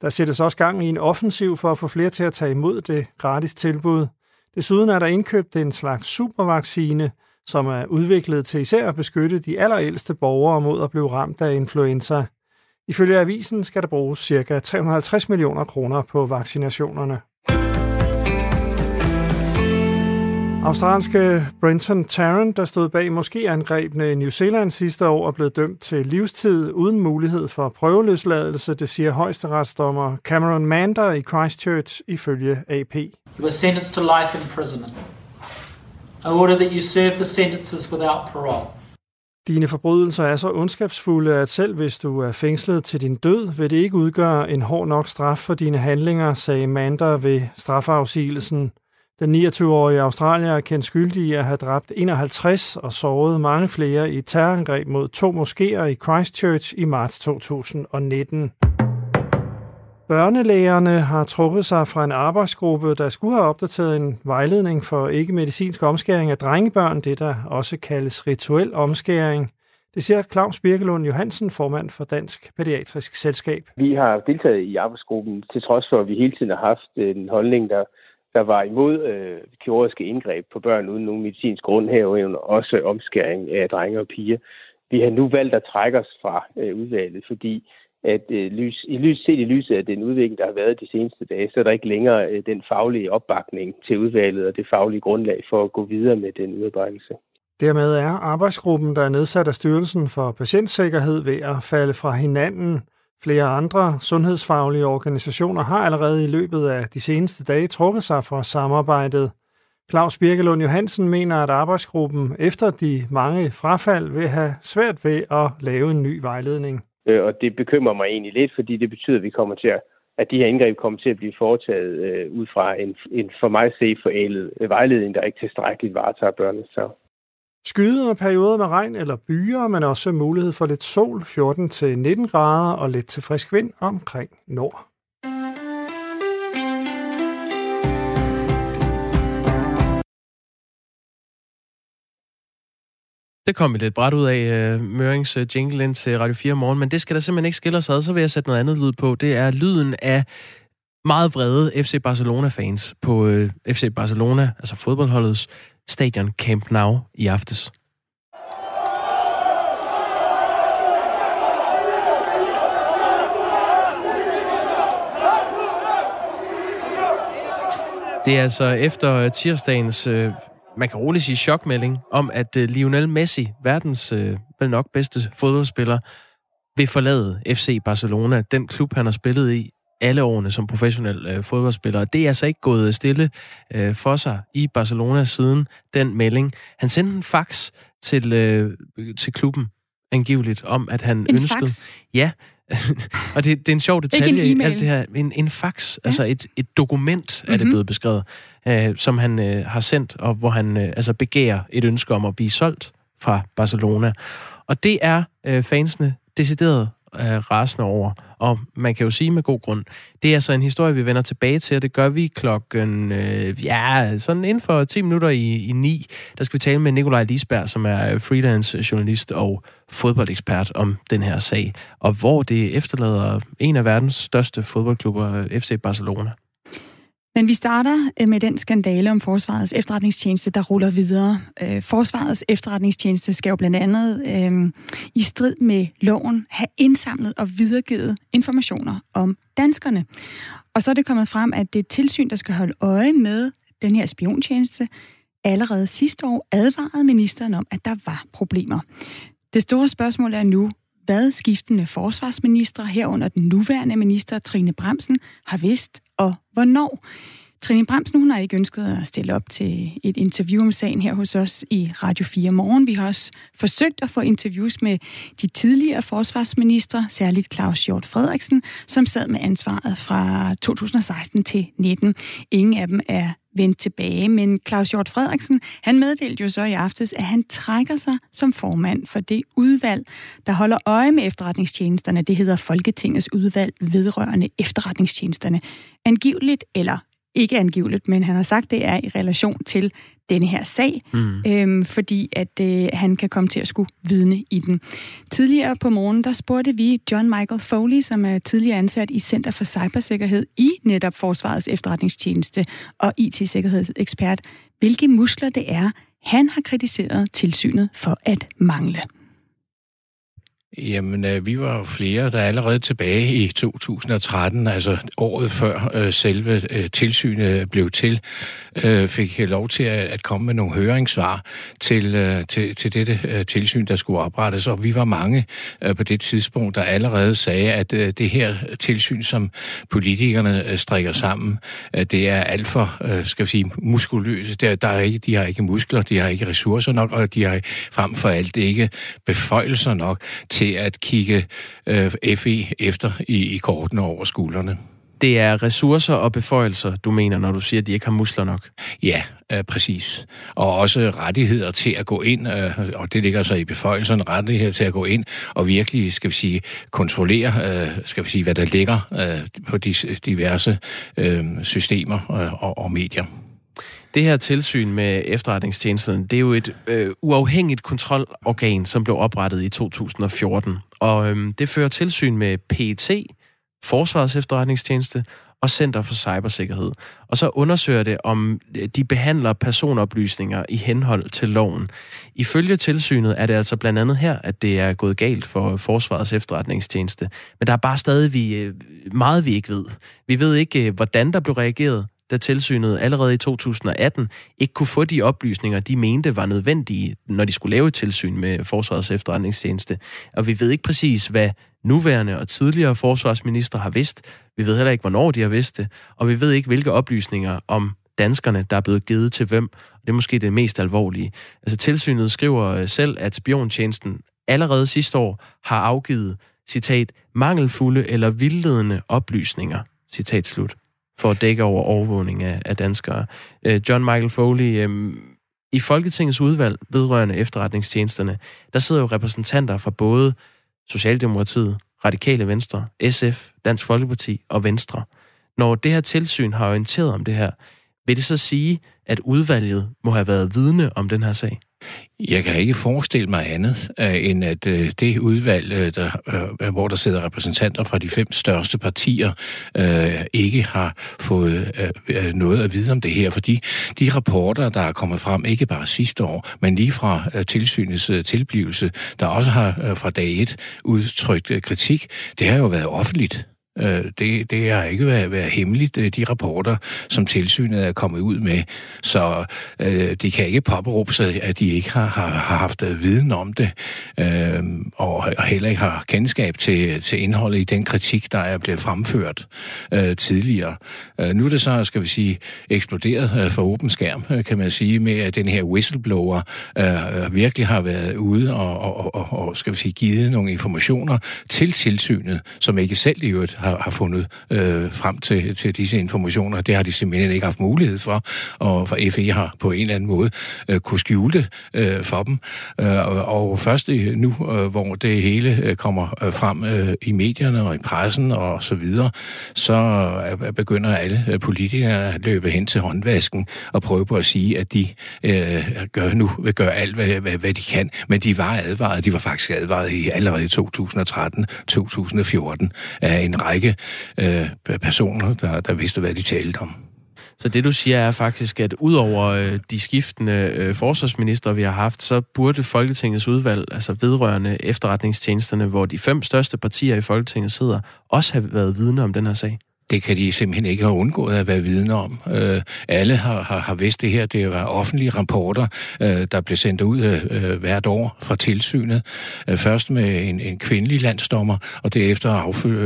[SPEAKER 7] Der sættes også gang i en offensiv for at få flere til at tage imod det gratis tilbud. Desuden er der indkøbt en slags supervaccine, som er udviklet til især at beskytte de allerældste borgere mod at blive ramt af influenza. Ifølge avisen skal der bruges ca. 350 millioner kroner på vaccinationerne. Australske Brenton Tarrant, der stod bag moskéangrebene i New Zealand sidste år, er blevet dømt til livstid uden mulighed for prøveløsladelse, det siger højesteretsdommer Cameron Mander i Christchurch ifølge AP.
[SPEAKER 9] He was sentenced to life imprisonment. I order that you serve the sentences without parole.
[SPEAKER 7] Dine forbrydelser er så ondskabsfulde, at selv hvis du er fængslet til din død, vil det ikke udgøre en hård nok straf for dine handlinger, sagde Mander ved strafafsigelsen. Den 29-årige australier er kendt skyldig i at have dræbt 51 og såret mange flere i terrorangreb mod to moskéer i Christchurch i marts 2019. Børnelægerne har trukket sig fra en arbejdsgruppe, der skulle have opdateret en vejledning for ikke-medicinsk omskæring af drengebørn, det der også kaldes rituel omskæring. Det siger Claus Birkelund Johansen, formand for Dansk Pædiatrisk Selskab.
[SPEAKER 10] Vi har deltaget i arbejdsgruppen, til trods for, at vi hele tiden har haft en holdning, der, der var imod øh, kirurgiske indgreb på børn uden nogen medicinsk grund herunder også omskæring af drenge og piger. Vi har nu valgt at trække os fra øh, udvalget, fordi at øh, lys, i lys, set i lyset af den udvikling, der har været de seneste dage, så er der ikke længere øh, den faglige opbakning til udvalget og det faglige grundlag for at gå videre med den udarbejdelse.
[SPEAKER 7] Dermed er arbejdsgruppen, der er nedsat af Styrelsen for Patientsikkerhed, ved at falde fra hinanden. Flere andre sundhedsfaglige organisationer har allerede i løbet af de seneste dage trukket sig fra samarbejdet. Claus Birkelund Johansen mener, at arbejdsgruppen efter de mange frafald vil have svært ved at lave en ny vejledning.
[SPEAKER 10] Øh, og det bekymrer mig egentlig lidt, fordi det betyder, at vi kommer til at at de her indgreb kommer til at blive foretaget øh, ud fra en, en for mig se forældet vejledning, der ikke tilstrækkeligt varetager børnene. Så.
[SPEAKER 7] Skyde og perioder med regn eller byer, men også mulighed for lidt sol, 14-19 grader og lidt til frisk vind omkring nord.
[SPEAKER 1] Det kom vi lidt bræt ud af, uh, Mørings uh, jingle ind til Radio 4 morgen, men det skal der simpelthen ikke skille os ad, så vil jeg sætte noget andet lyd på. Det er lyden af meget vrede FC Barcelona-fans på øh, uh, FC Barcelona, altså fodboldholdets stadion Camp Nou i aftes. Det er altså efter tirsdagens, øh, man kan roligt sige chokmelding, om at øh, Lionel Messi, verdens øh, vel nok bedste fodboldspiller, vil forlade FC Barcelona, den klub, han har spillet i alle årene som professionel øh, fodboldspiller. Det er altså ikke gået stille øh, for sig i Barcelona siden den melding. Han sendte en fax til, øh, til klubben angiveligt om, at han
[SPEAKER 2] En
[SPEAKER 1] ønskede...
[SPEAKER 2] fax?
[SPEAKER 1] Ja, og det, det er en sjov detalje i alt det her. En, en fax, ja. altså et, et dokument, er det
[SPEAKER 2] Mhm.
[SPEAKER 1] blevet beskrevet, øh, som han øh, har sendt, og hvor han øh, altså begærer et ønske om at blive solgt fra Barcelona. Og det er øh, fansene decideret øh, rasende over, og man kan jo sige med god grund. Det er altså en historie, vi vender tilbage til, og det gør vi klokken, øh, ja, sådan inden for 10 minutter i, i 9. Der skal vi tale med Nikolaj Lisberg, som er freelance journalist og fodboldekspert om den her sag, og hvor det efterlader en af verdens største fodboldklubber, FC Barcelona.
[SPEAKER 2] Men vi starter øh, med den skandale om Forsvarets efterretningstjeneste, der ruller videre. Øh, Forsvarets efterretningstjeneste skal jo blandt andet øh, i strid med loven have indsamlet og videregivet informationer om danskerne. Og så er det kommet frem, at det tilsyn, der skal holde øje med den her spiontjeneste, allerede sidste år advarede ministeren om, at der var problemer. Det store spørgsmål er nu, hvad skiftende forsvarsminister herunder den nuværende minister Trine Bremsen har vidst, og hvornår. Trine Bremsen hun har ikke ønsket at stille op til et interview om sagen her hos os i Radio 4 morgen. Vi har også forsøgt at få interviews med de tidligere forsvarsministre, særligt Claus Hjort Frederiksen, som sad med ansvaret fra 2016 til 19. Ingen af dem er vendt tilbage, men Claus Hjort Frederiksen, han meddelte jo så i aftes, at han trækker sig som formand for det udvalg, der holder øje med efterretningstjenesterne. Det hedder Folketingets udvalg vedrørende efterretningstjenesterne. Angiveligt, eller ikke angiveligt, men han har sagt, det er i relation til denne her sag,
[SPEAKER 1] Mm.
[SPEAKER 2] øhm, fordi at øh, han kan komme til at skulle vidne i den. Tidligere på morgen, der spurgte vi John Michael Foley, som er tidligere ansat i Center for Cybersikkerhed i netop Forsvarets efterretningstjeneste og IT-sikkerhedsekspert, hvilke muskler det er, han har kritiseret tilsynet for at mangle.
[SPEAKER 11] Jamen, øh, vi var jo flere, der allerede tilbage i 2013, altså året før øh, selve øh, tilsynet blev til, øh, fik lov til at, at komme med nogle høringssvar til, øh, til, til dette øh, tilsyn, der skulle oprettes. Og vi var mange øh, på det tidspunkt, der allerede sagde, at øh, det her tilsyn, som politikerne øh, strikker sammen, øh, det er alt for, øh, skal vi sige, muskuløse. Der, der er ikke, de har ikke muskler, de har ikke ressourcer nok, og de har frem for alt ikke beføjelser nok til at kigge øh, FE efter i, i kortene over skuldrene.
[SPEAKER 1] Det er ressourcer og beføjelser, du mener, når du siger, at de ikke har muskler nok.
[SPEAKER 11] Ja, øh, præcis. Og også rettigheder til at gå ind, øh, og det ligger så i beføjelserne, rettigheder til at gå ind og virkelig, skal vi sige, kontrollere, øh, skal vi sige, hvad der ligger øh, på de diverse øh, systemer øh, og, og medier.
[SPEAKER 1] Det her tilsyn med efterretningstjenesten, det er jo et øh, uafhængigt kontrolorgan, som blev oprettet i 2014. Og øh, det fører tilsyn med PET, Forsvarets efterretningstjeneste og Center for Cybersikkerhed. Og så undersøger det, om øh, de behandler personoplysninger i henhold til loven. Ifølge tilsynet er det altså blandt andet her, at det er gået galt for Forsvarets efterretningstjeneste. Men der er bare stadig vi, øh, meget, vi ikke ved. Vi ved ikke, øh, hvordan der blev reageret da tilsynet allerede i 2018 ikke kunne få de oplysninger, de mente var nødvendige, når de skulle lave et tilsyn med Forsvarets efterretningstjeneste. Og vi ved ikke præcis, hvad nuværende og tidligere forsvarsminister har vidst. Vi ved heller ikke, hvornår de har vidst det. Og vi ved ikke, hvilke oplysninger om danskerne, der er blevet givet til hvem. Det er måske det mest alvorlige. Altså tilsynet skriver øh, selv, at spiontjenesten allerede sidste år har afgivet, citat, mangelfulde eller vildledende oplysninger, citat slut for at dække over overvågning af, af danskere. Øh, John Michael Foley, øh, i Folketingets udvalg vedrørende efterretningstjenesterne, der sidder jo repræsentanter fra både Socialdemokratiet, Radikale Venstre, SF, Dansk Folkeparti og Venstre. Når det her tilsyn har orienteret om det her, vil det så sige, at udvalget må have været vidne om den her sag?
[SPEAKER 11] Jeg kan ikke forestille mig andet, øh, end at øh, det udvalg, øh, der, hvor der sidder repræsentanter fra de fem største partier, ikke har fået noget at vide om det her. Fordi de rapporter, der er kommet frem, ikke bare sidste år, men lige fra tilsynets tilblivelse, der også har fra dag et udtrykt kritik, det har jo været offentligt. Øh, det, det har ikke været, været hemmeligt, øh, de rapporter, som tilsynet er kommet ud med. Så øh, de kan ikke påberåbe sig, at de ikke har, har, har haft øh, viden om det, øh, og, og heller ikke har kendskab til, til indholdet i den kritik, der er blevet fremført øh, tidligere. Øh, nu er det så, skal vi sige, eksploderet øh, for åben skærm, øh, kan man sige, med at den her whistleblower øh, øh virkelig har været ude og, og, og, og, skal vi sige, givet nogle informationer til tilsynet, som ikke selv i øvrigt har, har fundet øh, frem til, til disse informationer. Det har de simpelthen ikke haft mulighed for, og for FE har på en eller anden måde øh, kunne skjule det øh, for dem. Øh, og først nu, øh, hvor det hele øh, kommer øh, frem øh, i medierne og i pressen og så videre, så øh, begynder alle øh, politikere at løbe hen til håndvasken og prøve på at sige, at de øh, gør nu vil gøre alt, hvad, hvad, hvad de kan. Men de var advaret, de var faktisk advaret i allerede i 2013-2014 af en række øh, personer, der, der vidste, hvad de talte om.
[SPEAKER 1] Så det du siger er faktisk, at udover øh, de skiftende øh, forsvarsminister, vi har haft, så burde Folketingets udvalg, altså vedrørende efterretningstjenesterne, hvor de fem største partier i Folketinget sidder, også have været vidne om den her sag
[SPEAKER 11] det kan de simpelthen ikke have undgået at være vidne om. Øh, alle har, har, har vidst det her. Det var offentlige rapporter, øh, der blev sendt ud øh, øh hvert år fra tilsynet. Øh, først med en, en kvindelig landsdommer, og derefter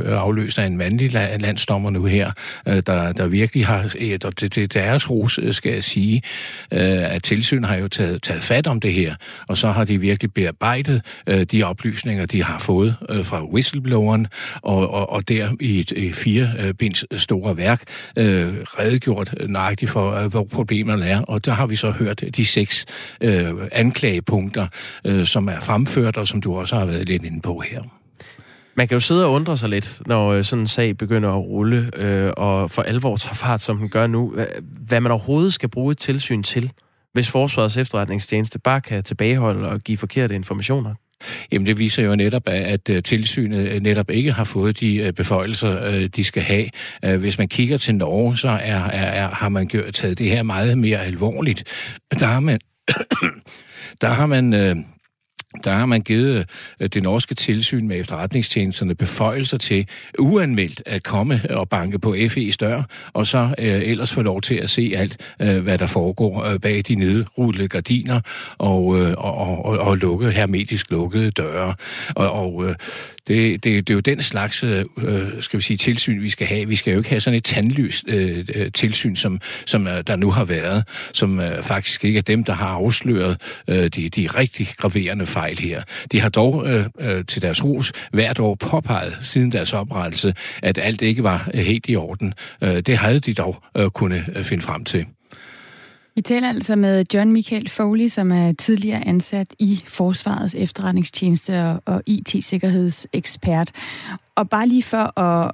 [SPEAKER 11] afløst af en mandlig landsdommer nu her, øh, der, der virkelig har, og det, det deres ros, øh, skal jeg sige, øh, at tilsynet har jo taget, taget fat om det her, og så har de virkelig bearbejdet øh, de oplysninger, de har fået øh, fra whistlebloweren, og, og, og der i, et, i fire øh, Bens store værk øh, redegjort nøjagtigt for, øh, hvor problemerne er. Og der har vi så hørt de seks øh, anklagepunkter, øh, som er fremført, og som du også har været lidt inde på her.
[SPEAKER 1] Man kan jo sidde og undre sig lidt, når øh, sådan en sag begynder at rulle, øh, og for alvor tager fart, som den gør nu, hvad man overhovedet skal bruge et tilsyn til, hvis Forsvarets efterretningstjeneste bare kan tilbageholde og give forkerte informationer.
[SPEAKER 11] Jamen det viser jo netop, at øh, tilsynet øh, netop ikke har fået de øh, beføjelser, de skal have. Hvis man kigger til Norge, så er, er, er, har man gjort, taget det her meget mere alvorligt. Der har man, der har man der har man givet øh, det norske tilsyn med efterretningstjenesterne beføjelser til uanmeldt at komme og banke på FE's dør, og så øh, ellers få lov til at se alt, øh, hvad der foregår øh, bag de nedrullede gardiner og, øh, og, og, og lukke, hermetisk lukkede døre. Og, og øh, det, det, det er jo den slags, øh, øh, skal vi sige, tilsyn, vi skal have. Vi skal jo ikke have sådan et tandløst øh, øh tilsyn, som, som øh, der nu har været, som øh, faktisk ikke er dem, der har afsløret øh, de, de rigtig graverende fejl her. De har dog øh, øh, til deres ros hvert år påpeget siden deres oprettelse, at alt ikke var helt i orden. Øh, det havde de dog øh, kunne finde frem til.
[SPEAKER 2] Vi taler altså med John Michael Foley, som er tidligere ansat i Forsvarets efterretningstjeneste og IT-sikkerhedsekspert. Og bare lige for at,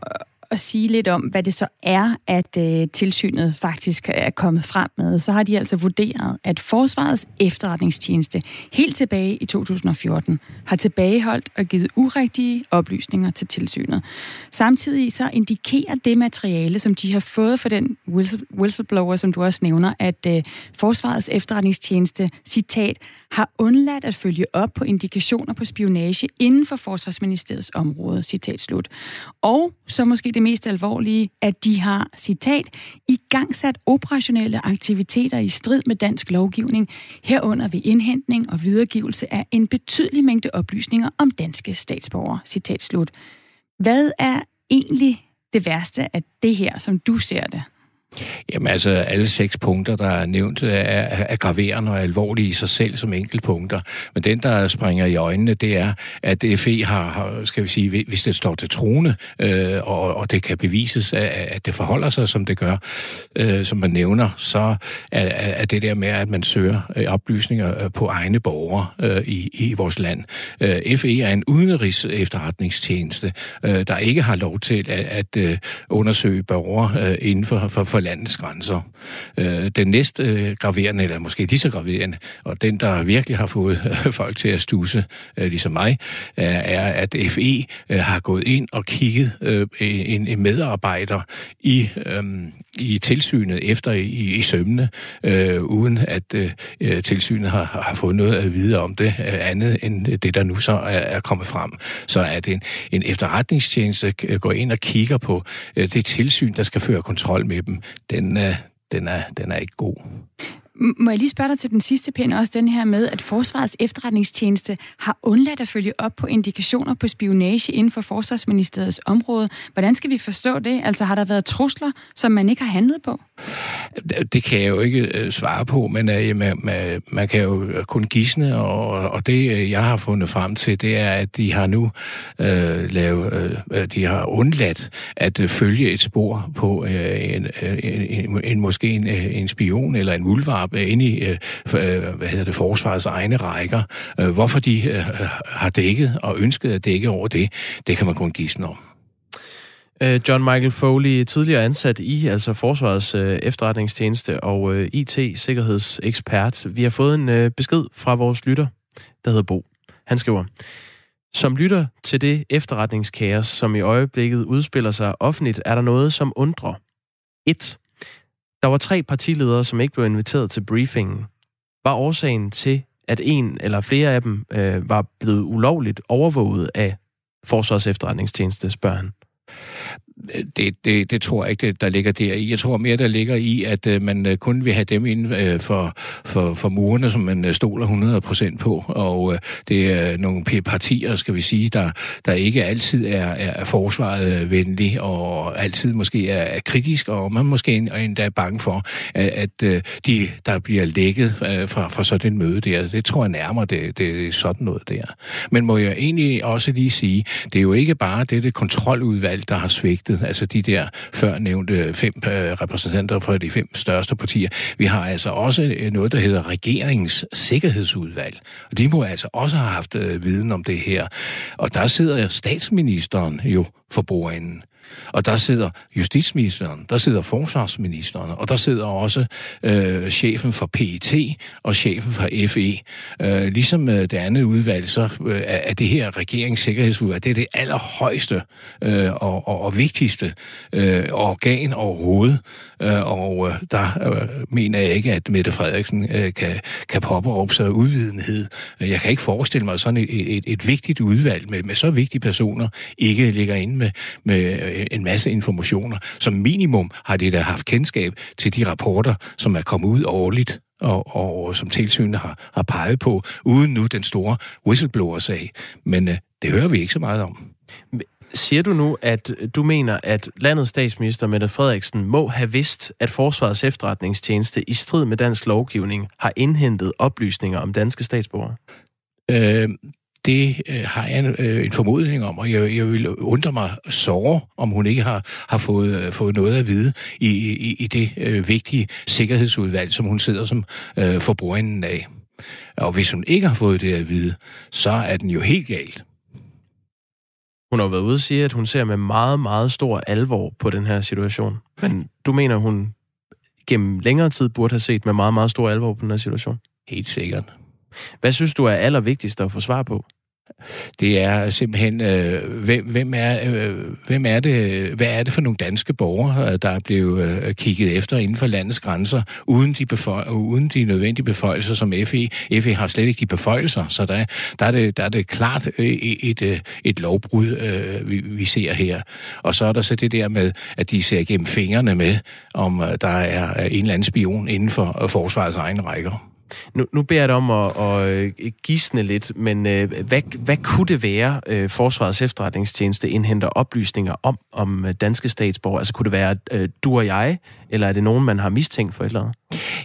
[SPEAKER 2] at sige lidt om, hvad det så er, at øh, tilsynet faktisk er kommet frem med, så har de altså vurderet, at Forsvarets efterretningstjeneste helt tilbage i 2014 har tilbageholdt og givet urigtige oplysninger til tilsynet. Samtidig så indikerer det materiale, som de har fået fra den whistleblower, som du også nævner, at øh, Forsvarets efterretningstjeneste, citat, har undladt at følge op på indikationer på spionage inden for Forsvarsministeriets område, citat slut. Og så måske det mest alvorlige, at de har, citat, i gang sat operationelle aktiviteter i strid med dansk lovgivning, herunder ved indhentning og videregivelse af en betydelig mængde oplysninger om danske statsborgere, citat slut. Hvad er egentlig det værste af det her, som du ser det?
[SPEAKER 11] Jamen altså, alle seks punkter, der er nævnt, er, er graverende og alvorlige i sig selv som punkter. Men den, der springer i øjnene, det er, at FE har, skal vi sige, hvis det står til trone, øh, og, og det kan bevises, at, at det forholder sig, som det gør, øh, som man nævner, så er, er det der med, at man søger øh, oplysninger øh, på egne borgere øh, i, i vores land. Øh, FE er en udenrigs efterretningstjeneste, øh, der ikke har lov til at, at øh, undersøge borgere øh, inden for, for, for landets grænser. Øh, den næste øh, graverende, eller måske lige så graverende, og den, der virkelig har fået øh, folk til at stuse, øh, ligesom mig, øh, er, at FE øh, har gået ind og kigget øh, en, en medarbejder i, øh, i tilsynet efter i, i sømne, øh, uden at øh, øh, tilsynet har, har fået noget at vide om det, øh, andet end det, der nu så er, er kommet frem. Så at en, en efterretningstjeneste øh, går ind og kigger på øh, det tilsyn, der skal føre kontrol med dem, den, øh, den, er, den er ikke god.
[SPEAKER 2] Må jeg lige spørge dig til den sidste pind, også den her med, at Forsvarets efterretningstjeneste har undladt at følge op på indikationer på spionage inden for Forsvarsministeriets område. Hvordan skal vi forstå det? Altså har der været trusler, som man ikke har handlet på?
[SPEAKER 11] Det kan jeg jo ikke øh, svare på, men øh, man, øh, man, man kan jo kun gisne, og, og det øh, jeg har fundet frem til, det er, at de har nu øh, lavet, øh, de har undladt at følge et spor på øh, en, en, en, en måske en, en spion eller en muldvarp øh, inde i øh, øh, hvad hedder det, forsvarets egne rækker. Øh, hvorfor de har dækket og ønsket at dække over det, det kan man kun gisne om.
[SPEAKER 1] John Michael Foley, tidligere ansat i altså Forsvarets øh, efterretningstjeneste og øh, IT-sikkerhedsekspert. Vi har fået en øh, besked fra vores lytter, der hedder Bo. Han skriver, som lytter til det efterretningskaos, som i øjeblikket udspiller sig offentligt, er der noget, som undrer. 1. Der var tre partiledere, som ikke blev inviteret til briefingen. Var årsagen til, at en eller flere af dem øh, var blevet ulovligt overvåget af Forsvars efterretningstjeneste, spørger han
[SPEAKER 11] det, det, det tror jeg ikke, der ligger der i. Jeg tror mere, der ligger i, at øh, man øh, kun vil have dem inden øh, for, for, for murene, som man øh, stoler 100% på. Og øh, det er nogle partier, skal vi sige, der, der ikke altid er, er forsvaret venlige, og altid måske er, er kritisk, og man måske endda er bange for, at, at de, der bliver lækket fra, fra sådan en møde der, det tror jeg nærmere, det, det er sådan noget der. Men må jeg egentlig også lige sige, det er jo ikke bare dette kontroludvalg, der har svigtet svigtet, altså de der før nævnte fem øh, repræsentanter fra de fem største partier. Vi har altså også øh, noget, der hedder regerings sikkerhedsudvalg, og de må altså også have haft øh, viden om det her. Og der sidder statsministeren jo for bordenden. Og der sidder justitsministeren, der sidder forsvarsministeren, og der sidder også øh, chefen for PET og chefen for FE. Øh, ligesom øh, det andet udvalg, så øh, er det her regeringssikkerhedsudvalg, det er det allerhøjeste øh, og, og, og vigtigste øh, organ overhovedet. Øh, og øh, der øh, mener jeg ikke, at Mette Frederiksen øh, kan, kan påberåbe sig udvidenhed. Jeg kan ikke forestille mig, at sådan et, et, et vigtigt udvalg med, med så vigtige personer ikke ligger inde med, med en masse informationer. Som minimum har det da haft kendskab til de rapporter, som er kommet ud årligt og, og som tilsynet har, har peget på, uden nu den store whistleblower-sag. Men øh, det hører vi ikke så meget om.
[SPEAKER 1] Siger du nu, at du mener, at landets statsminister Mette Frederiksen må have vidst, at Forsvarets efterretningstjeneste i strid med dansk lovgivning har indhentet oplysninger om danske statsborgere?
[SPEAKER 11] Øh, det øh, har jeg en, øh, en formodning om, og jeg, jeg vil undre mig såre, om hun ikke har, har fået, øh, fået noget at vide i, i, i det øh, vigtige sikkerhedsudvalg, som hun sidder som øh, forbrugerenden af. Og hvis hun ikke har fået det at vide, så er den jo helt galt.
[SPEAKER 1] Hun har været ude og sige, at hun ser med meget, meget stor alvor på den her situation. Men du mener, hun gennem længere tid burde have set med meget, meget stor alvor på den her situation?
[SPEAKER 11] Helt sikkert.
[SPEAKER 1] Hvad synes du er allervigtigst at få svar på?
[SPEAKER 11] Det er simpelthen, øh, hvem, hvem, er, øh, hvem er det, hvad er det for nogle danske borgere, øh, der er blevet øh, kigget efter inden for landets grænser, uden de, beføj, uden de nødvendige beføjelser som FE. FE har slet ikke de beføjelser, så der, der, er, det, der er det klart øh, et, et, et lovbrud, øh, vi, vi ser her. Og så er der så det der med, at de ser gennem fingrene med, om øh, der er en eller anden spion inden for øh, forsvarets egne rækker.
[SPEAKER 1] Nu, nu beder jeg dig om at, at øh, gisne lidt, men øh, hvad, hvad kunne det være, øh, Forsvarets efterretningstjeneste indhenter oplysninger om, om danske statsborgere? Altså kunne det være du og jeg, eller er det nogen, man har mistænkt for et eller andet?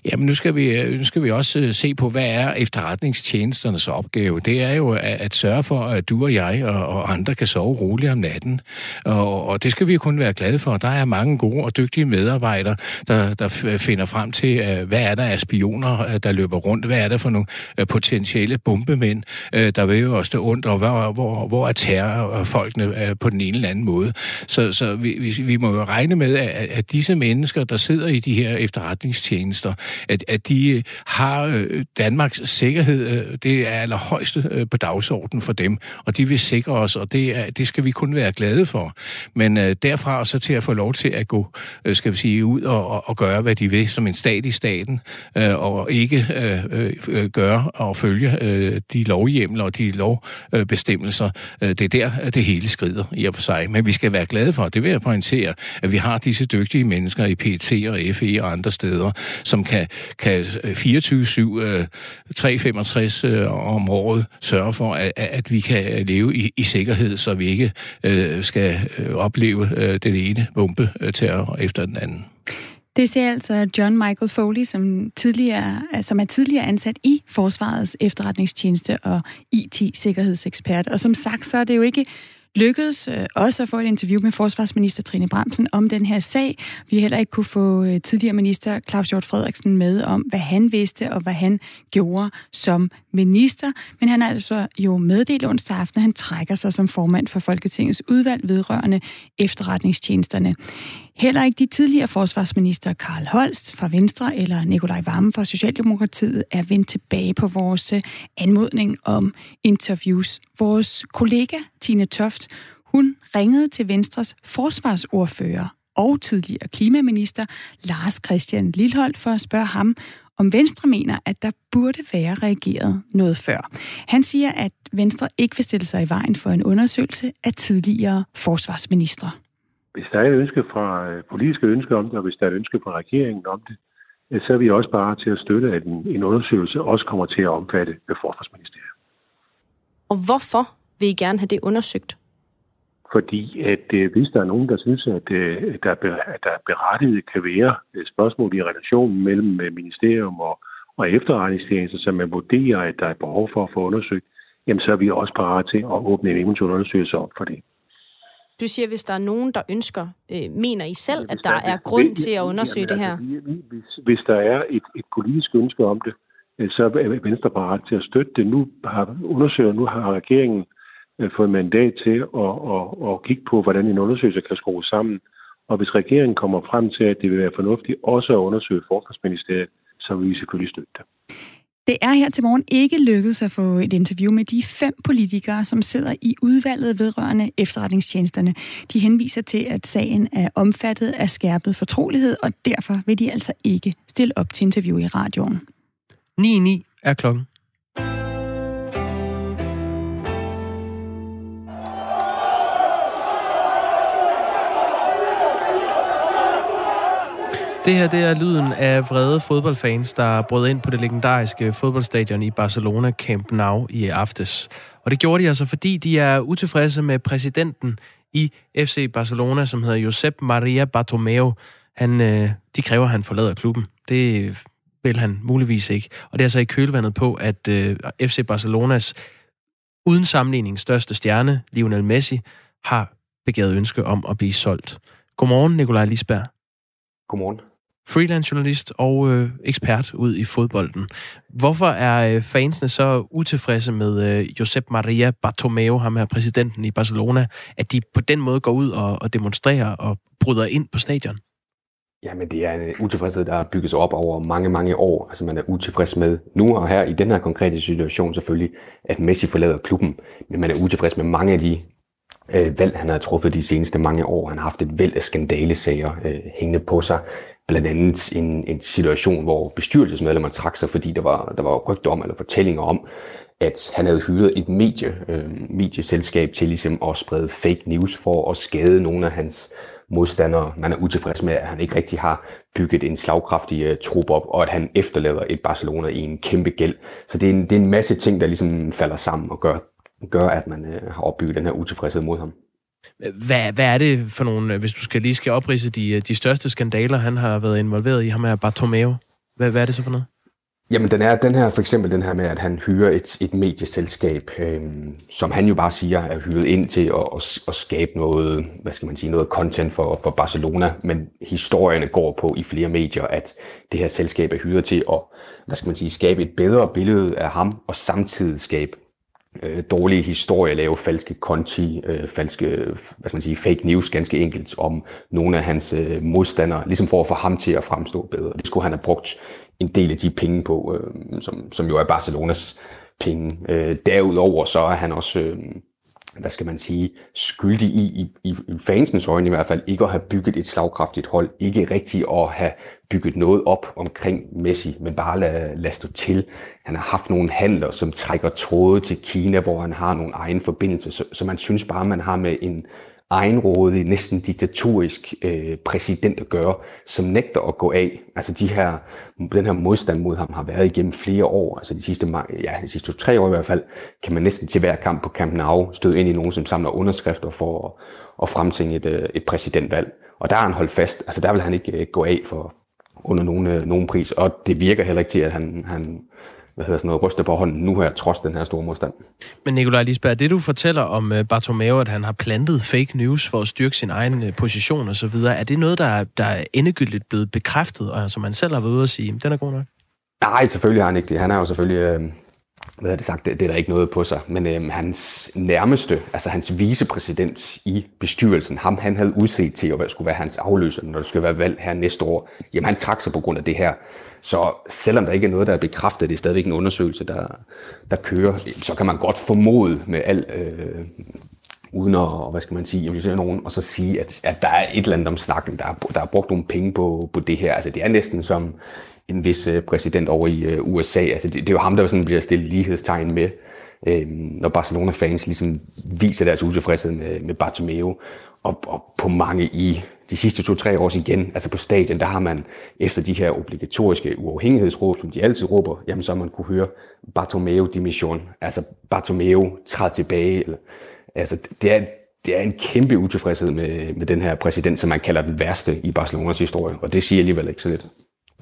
[SPEAKER 11] Jamen nu skal vi, øh, nu skal vi også øh, se på, hvad er efterretningstjenesternes opgave? Det er jo at, at sørge for, at du og jeg og, og andre kan sove roligt om natten. Og, og det skal vi kun være glade for. Der er mange gode og dygtige medarbejdere, der, der øh, finder frem til, hvad er der af spioner, der løber rundt. Hvad er der for nogle potentielle bombemænd, der vil jo også stå ondt, og hvor, hvor, hvor er terrorfolkene på den ene eller anden måde. Så, så vi, vi, vi må jo regne med, at, at disse mennesker, der sidder i de her efterretningstjenester, sikkerhedstjenester, at, at de øh, har øh, Danmarks sikkerhed, øh, det er allerhøjeste øh, på dagsordenen for dem, og de vil sikre os, og det, er, det skal vi kun være glade for. Men øh, derfra og så til at få lov til at gå, øh, skal vi sige, ud og, og, og gøre, hvad de vil som en stat i staten, øh, og ikke øh, øh, øh gøre og følge øh, de lovhjemler og de lovbestemmelser. Øh, det er der, øh, det hele skrider i og for sig. Men vi skal være glade for, det vil jeg pointere, at vi har disse dygtige mennesker i PT og FE og andre steder, som kan, kan 24-7, øh, 365 øh, øh, om året sørge for, at, at vi kan øh, leve i, i sikkerhed, så vi ikke øh, skal øh, opleve øh, den ene bombe øh, terror efter den anden.
[SPEAKER 2] Det siger altså John Michael Foley, som, tidligere, som er tidligere ansat i Forsvarets efterretningstjeneste og IT-sikkerhedsekspert. Og som sagt, så er det jo ikke lykkedes øh, også at få et interview med forsvarsminister Trine Bramsen om den her sag. Vi heller ikke kunne få øh, tidligere minister Claus Hjort Frederiksen med om, hvad han vidste og hvad han gjorde som minister. Men han har altså jo meddelt onsdag aften, at han trækker sig som formand for Folketingets udvalg vedrørende efterretningstjenesterne. Heller ikke de tidligere forsvarsminister Karl Holst fra Venstre eller Nikolaj Vammen fra Socialdemokratiet er vendt tilbage på vores øh, anmodning om interviews. Vores kollega Tine Toft, hun ringede til Venstres forsvarsordfører og tidligere klimaminister Lars Christian Lilholdt for at spørge ham, om Venstre mener, at der burde være reageret noget før. Han siger, at Venstre ikke vil stille sig i vejen for en undersøgelse af tidligere forsvarsminister.
[SPEAKER 12] Hvis der er et ønske fra øh, politiske ønsker om det, og hvis der er et ønske fra regeringen om det, øh, så er vi også bare til at støtte, at en, en undersøgelse også kommer til at omfatte forsvarsministeriet.
[SPEAKER 13] Og hvorfor vil I gerne have det undersøgt?
[SPEAKER 12] Fordi at øh, hvis der er nogen, der synes, at, øh, der, at der berettiget kan være spørgsmål i relationen mellem ministerium og, og efterretningstjenester, som man vurderer, at der er behov for at få undersøgt, jamen så er vi også parat til at åbne en eventuel undersøgelse op for det.
[SPEAKER 13] Du siger, hvis der er nogen, der ønsker, øh, mener I selv, at der, der er grund hvis, til at undersøge jamen, det her?
[SPEAKER 12] Altså, hvis, hvis der er et, et politisk ønske om det, øh, så er Venstre parat til at støtte det. Nu har undersøger, nu har regeringen øh, fået mandat til at, at, at kigge på, hvordan en undersøgelse kan skrues sammen. Og hvis regeringen kommer frem til, at det vil være fornuftigt også at undersøge Forsvarsministeriet, så vil vi selvfølgelig støtte det.
[SPEAKER 2] Det er her til morgen ikke lykkedes at få et interview med de fem politikere, som sidder i udvalget vedrørende efterretningstjenesterne. De henviser til, at sagen er omfattet af skærpet fortrolighed, og derfor vil de altså ikke stille op til interview i radioen.
[SPEAKER 1] 9.9 er klokken. Det her det er lyden af vrede fodboldfans, der brød ind på det legendariske fodboldstadion i Barcelona Camp Nou i aftes. Og det gjorde de altså, fordi de er utilfredse med præsidenten i FC Barcelona, som hedder Josep Maria Bartomeu. Han, øh, de kræver, at han forlader klubben. Det vil han muligvis ikke. Og det er altså i kølvandet på, at øh, FC Barcelonas uden sammenligning største stjerne, Lionel Messi, har begæret ønske om at blive solgt. Godmorgen, Nikolaj Lisberg.
[SPEAKER 14] Godmorgen
[SPEAKER 1] freelance journalist og øh, ekspert ud i fodbolden. Hvorfor er øh, fansene så utilfredse med øh, Josep Maria Bartomeu, ham her præsidenten i Barcelona, at de på den måde går ud og, og demonstrerer og bryder ind på stadion?
[SPEAKER 14] Jamen, det er en øh, utilfredshed, der bygget sig op over mange, mange år. Altså, man er utilfreds med nu og her i den her konkrete situation selvfølgelig, at Messi forlader klubben. Men man er utilfreds med mange af de øh, valg, han har truffet de seneste mange år. Han har haft et væld af skandalesager øh, hængende på sig blandt andet en, en situation, hvor bestyrelsesmedlemmer trak sig, fordi der var, der var rygter om, eller fortællinger om, at han havde hyret et medie, øh, medieselskab til ligesom at sprede fake news for at skade nogle af hans modstandere. Man er utilfreds med, at han ikke rigtig har bygget en slagkraftig uh, trup op, og at han efterlader et Barcelona i en kæmpe gæld. Så det er en, det er en masse ting, der ligesom falder sammen og gør, gør at man uh, har opbygget den her utilfredshed mod ham.
[SPEAKER 1] Hvad, hvad er det for nogle, øh, hvis du skal lige skal oprise de, øh, de største skandaler, han har været involveret i, ham her Bartomeu? Hvad, hvad er det så for noget?
[SPEAKER 14] Jamen, den er den her, for eksempel den her med, at han hyrer et, et medieselskab, øh, som han jo bare siger er hyret ind til at, at, at skabe noget, hvad skal man sige, noget content for, for Barcelona, men historierne går på i flere medier, at det her selskab er hyret til at, hvad skal man sige, skabe et bedre billede af ham, og samtidig skabe øh, dårlige historier, lave falske konti, øh, falske, hvad skal man sige, fake news ganske enkelt om nogle af hans øh, modstandere, ligesom for at få ham til at fremstå bedre. Det skulle han have brugt en del af de penge på, øh, som, som jo er Barcelonas penge. Øh, derudover så er han også... Øh, hvad skal man sige, skyldig i, i, i fansens øjne i hvert fald, ikke at have bygget et slagkraftigt hold, ikke rigtigt at have bygget noget op omkring Messi, men bare lad, lad stå til. Han har haft nogle handler, som trækker tråde til Kina, hvor han har nogle egne forbindelser, så, så man synes bare, man har med en egenrådig, næsten diktatorisk øh, præsident at gøre, som nægter at gå af. Altså de her, den her modstand mod ham har været igennem flere år, altså de sidste, ja, de sidste tre år i hvert fald, kan man næsten til hver kamp på Camp Nou støde ind i nogen, som samler underskrifter for at, at fremtænge et, øh, et præsidentvalg. Og der har han holdt fast, altså der vil han ikke øh, gå af for under nogen, øh, nogen pris, og det virker heller ikke til, at han, han hvad hedder sådan noget, ryste på hånden nu her, trods den her store modstand.
[SPEAKER 1] Men Nikolaj Lisberg, det du fortæller om uh, Bartomeu, at han har plantet fake news for at styrke sin egen uh, position og så videre, er det noget, der er, der er endegyldigt blevet bekræftet, og som man selv har været ude at sige, den er god nok?
[SPEAKER 14] Nej, selvfølgelig har han ikke det. Han er jo selvfølgelig, øh, hvad har det sagt, det, det er der ikke noget på sig, men øh, hans nærmeste, altså hans vicepræsident i bestyrelsen, ham han havde udset til at skulle være hans afløser, når der skulle være valg her næste år, jamen han trak sig på grund af det her. Så selvom der ikke er noget, der er bekræftet, det er stadigvæk en undersøgelse, der, der kører, så kan man godt formode med al, øh, uden at, hvad skal man sige, jamen, nogen, og så sige, at, at der er et eller andet om snakken, der er, der er brugt nogle penge på, på det her. Altså det er næsten som en vis øh, præsident over i øh, USA. Altså det, det er jo ham, der sådan bliver stillet lighedstegn med, øh, når Barcelona-fans ligesom viser deres utilfredshed med, med Bartomeu. Og, og på mange i de sidste to-tre år igen, altså på stadion, der har man efter de her obligatoriske uafhængighedsråb, som de altid råber, jamen så har man kunne høre Bartomeu dimission, altså Bartomeu træd tilbage. Eller, altså det er, det er en kæmpe utilfredshed med, med den her præsident, som man kalder den værste i Barcelonas historie, og det siger alligevel ikke så lidt.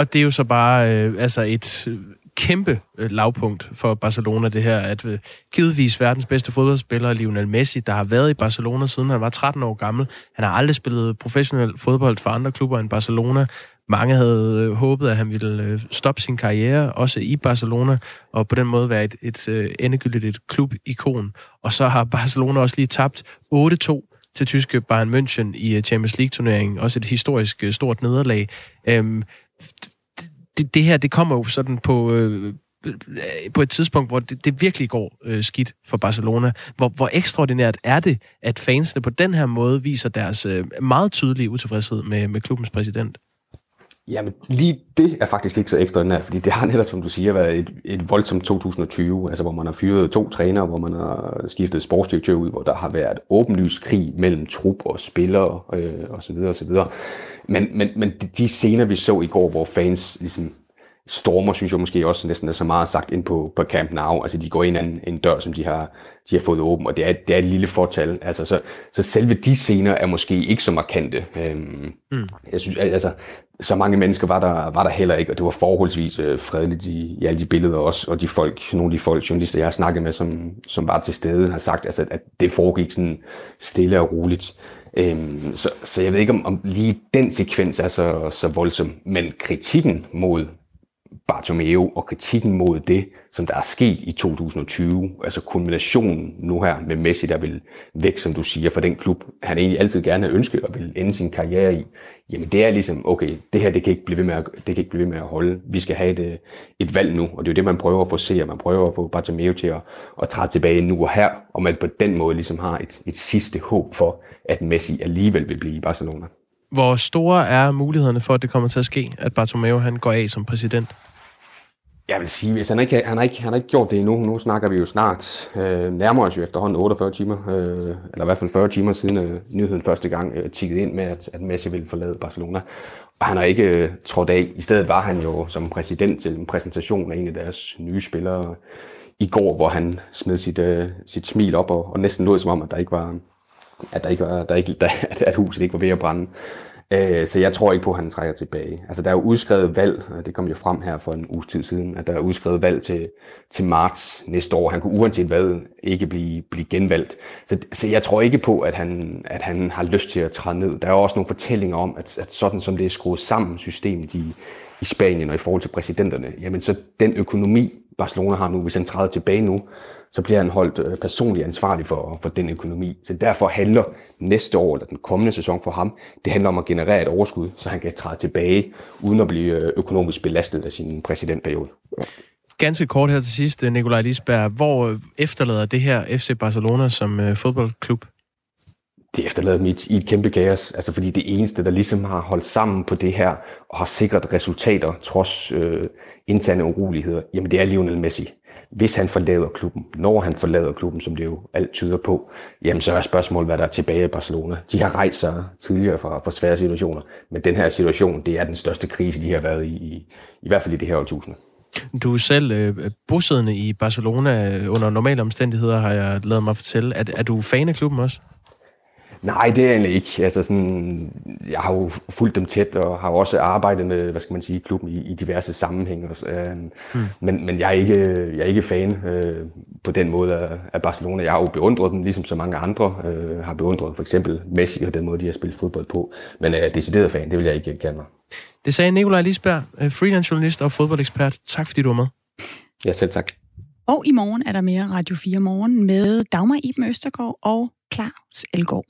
[SPEAKER 1] Og det er jo så bare øh, altså et øh, kæmpe øh, lavpunkt for Barcelona, det her, at øh, givetvis verdens bedste fodboldspiller, Lionel Messi, der har været i Barcelona siden han var 13 år gammel. Han har aldrig spillet professionel fodbold for andre klubber end Barcelona. Mange havde øh, håbet, at han ville øh, stoppe sin karriere, også i Barcelona, og på den måde være et, et, øh, endegyldigt et klubikon. Og så har Barcelona også lige tabt 8-2 til tyske Bayern München i øh, Champions League-turneringen. Også et historisk øh, stort nederlag. Øhm, det, det her, det kommer jo sådan på... Øh, øh, på et tidspunkt, hvor det, det virkelig går øh, skidt for Barcelona. Hvor, hvor ekstraordinært er det, at fansene på den her måde viser deres øh, meget tydelige utilfredshed med, med klubbens præsident?
[SPEAKER 14] Jamen, lige det er faktisk ikke så ekstraordinært, fordi det har netop, som du siger, været et, et voldsomt 2020, altså hvor man har fyret to trænere, hvor man har skiftet sportsdirektør ud, hvor der har været åbenlys krig mellem trup og spillere øh, osv. osv. Men, men, men de scener, vi så i går, hvor fans ligesom stormer, synes jeg måske også næsten er så meget sagt ind på, på Camp Nou. Altså de går ind en, en dør, som de har, de har fået åben, og det er, det er et lille fortal. Altså, så, så selve de scener er måske ikke så markante. Øhm, mm. Jeg synes, altså, så mange mennesker var der, var der heller ikke, og det var forholdsvis øh, fredeligt i, i alle de billeder også, og de folk, nogle af de folk, journalister, jeg har snakket med, som, som var til stede, har sagt, altså, at det foregik sådan stille og roligt. Øhm, så, så jeg ved ikke, om, om lige den sekvens er så, så voldsom, men kritikken mod Bartomeu og kritikken mod det, som der er sket i 2020, altså kulminationen nu her med Messi, der vil væk, som du siger, fra den klub, han egentlig altid gerne har ønsket og vil ende sin karriere i, jamen det er ligesom, okay, det her det kan ikke blive ved med at, det kan ikke blive ved med at holde. Vi skal have et, øh, et valg nu, og det er jo det, man prøver at få se, og man prøver at få Bartomeu til at, at træde tilbage nu og her, og man på den måde ligesom har et, et sidste håb for, at Messi alligevel vil blive i Barcelona.
[SPEAKER 1] Hvor store er mulighederne for, at det kommer til at ske, at Bartomeu han går af som præsident?
[SPEAKER 14] Jeg vil sige, hvis han ikke, han har ikke, han har ikke gjort det endnu, nu snakker vi jo snart, øh, nærmer os jo efterhånden 48 timer, øh, eller i hvert fald 40 timer siden øh, nyheden første gang øh, tikkede ind med, at, at Messi ville forlade Barcelona. Og han har ikke øh, trådt af. I stedet var han jo som præsident til en præsentation af en af deres nye spillere i går, hvor han smed sit, øh, sit smil op og, og næsten lød som om, at der ikke var, at, der ikke var, der ikke, der, at huset ikke var ved at brænde. Øh, så jeg tror ikke på, at han trækker tilbage. Altså, der er jo udskrevet valg, og det kom jo frem her for en uges tid siden, at der er udskrevet valg til, til marts næste år. Han kunne uanset hvad ikke blive, blive genvalgt. Så, så jeg tror ikke på, at han, at han har lyst til at træde ned. Der er også nogle fortællinger om, at, at sådan som det er skruet sammen, systemet i, i Spanien og i forhold til præsidenterne, jamen så den økonomi, Barcelona har nu, hvis han træder tilbage nu, så bliver han holdt øh, personligt ansvarlig for, for den økonomi. Så derfor handler næste år, eller den kommende sæson for ham, det handler om at generere et overskud, så han kan træde tilbage, uden at blive øh, økonomisk belastet af sin præsidentperiode.
[SPEAKER 1] Ganske kort her til sidst, øh, Nikolaj Lisberg. Hvor efterlader det her FC Barcelona som fodboldklub?
[SPEAKER 14] Det efterlader mit i et kæmpe kaos, altså fordi det eneste, der ligesom har holdt sammen på det her, og har sikret resultater trods øh, interne uroligheder, jamen det er Lionel Messi. Hvis han forlader klubben, når han forlader klubben, som det jo alt tyder på, jamen så er spørgsmålet, hvad der er tilbage i Barcelona. De har rejst sig tidligere fra, fra svære situationer, men den her situation, det er den største krise, de har været i, i, i hvert fald i det her årtusinde.
[SPEAKER 1] Du er selv øh, bosiddende i Barcelona under normale omstændigheder, har jeg lavet mig fortælle. Er, er du fan af klubben også?
[SPEAKER 14] Nej, det er egentlig ikke. Altså sådan, jeg har jo fulgt dem tæt, og har også arbejdet med, hvad skal man sige, klubben i, i diverse sammenhænge. Øh, hmm. men, men jeg er ikke, jeg er ikke fan øh, på den måde af, af Barcelona. Jeg har jo beundret dem, ligesom så mange andre øh, har beundret for eksempel Messi og den måde, de har spillet fodbold på. Men øh, decideret fan, det vil jeg ikke kalde mig.
[SPEAKER 1] Det sagde Nikolaj Lisberg, øh, freelance journalist og fodboldekspert. Tak fordi du var med.
[SPEAKER 14] Ja, selv tak.
[SPEAKER 2] Og i morgen er der mere Radio 4 Morgen med Dagmar Iben Østergaard og Claus Elgaard.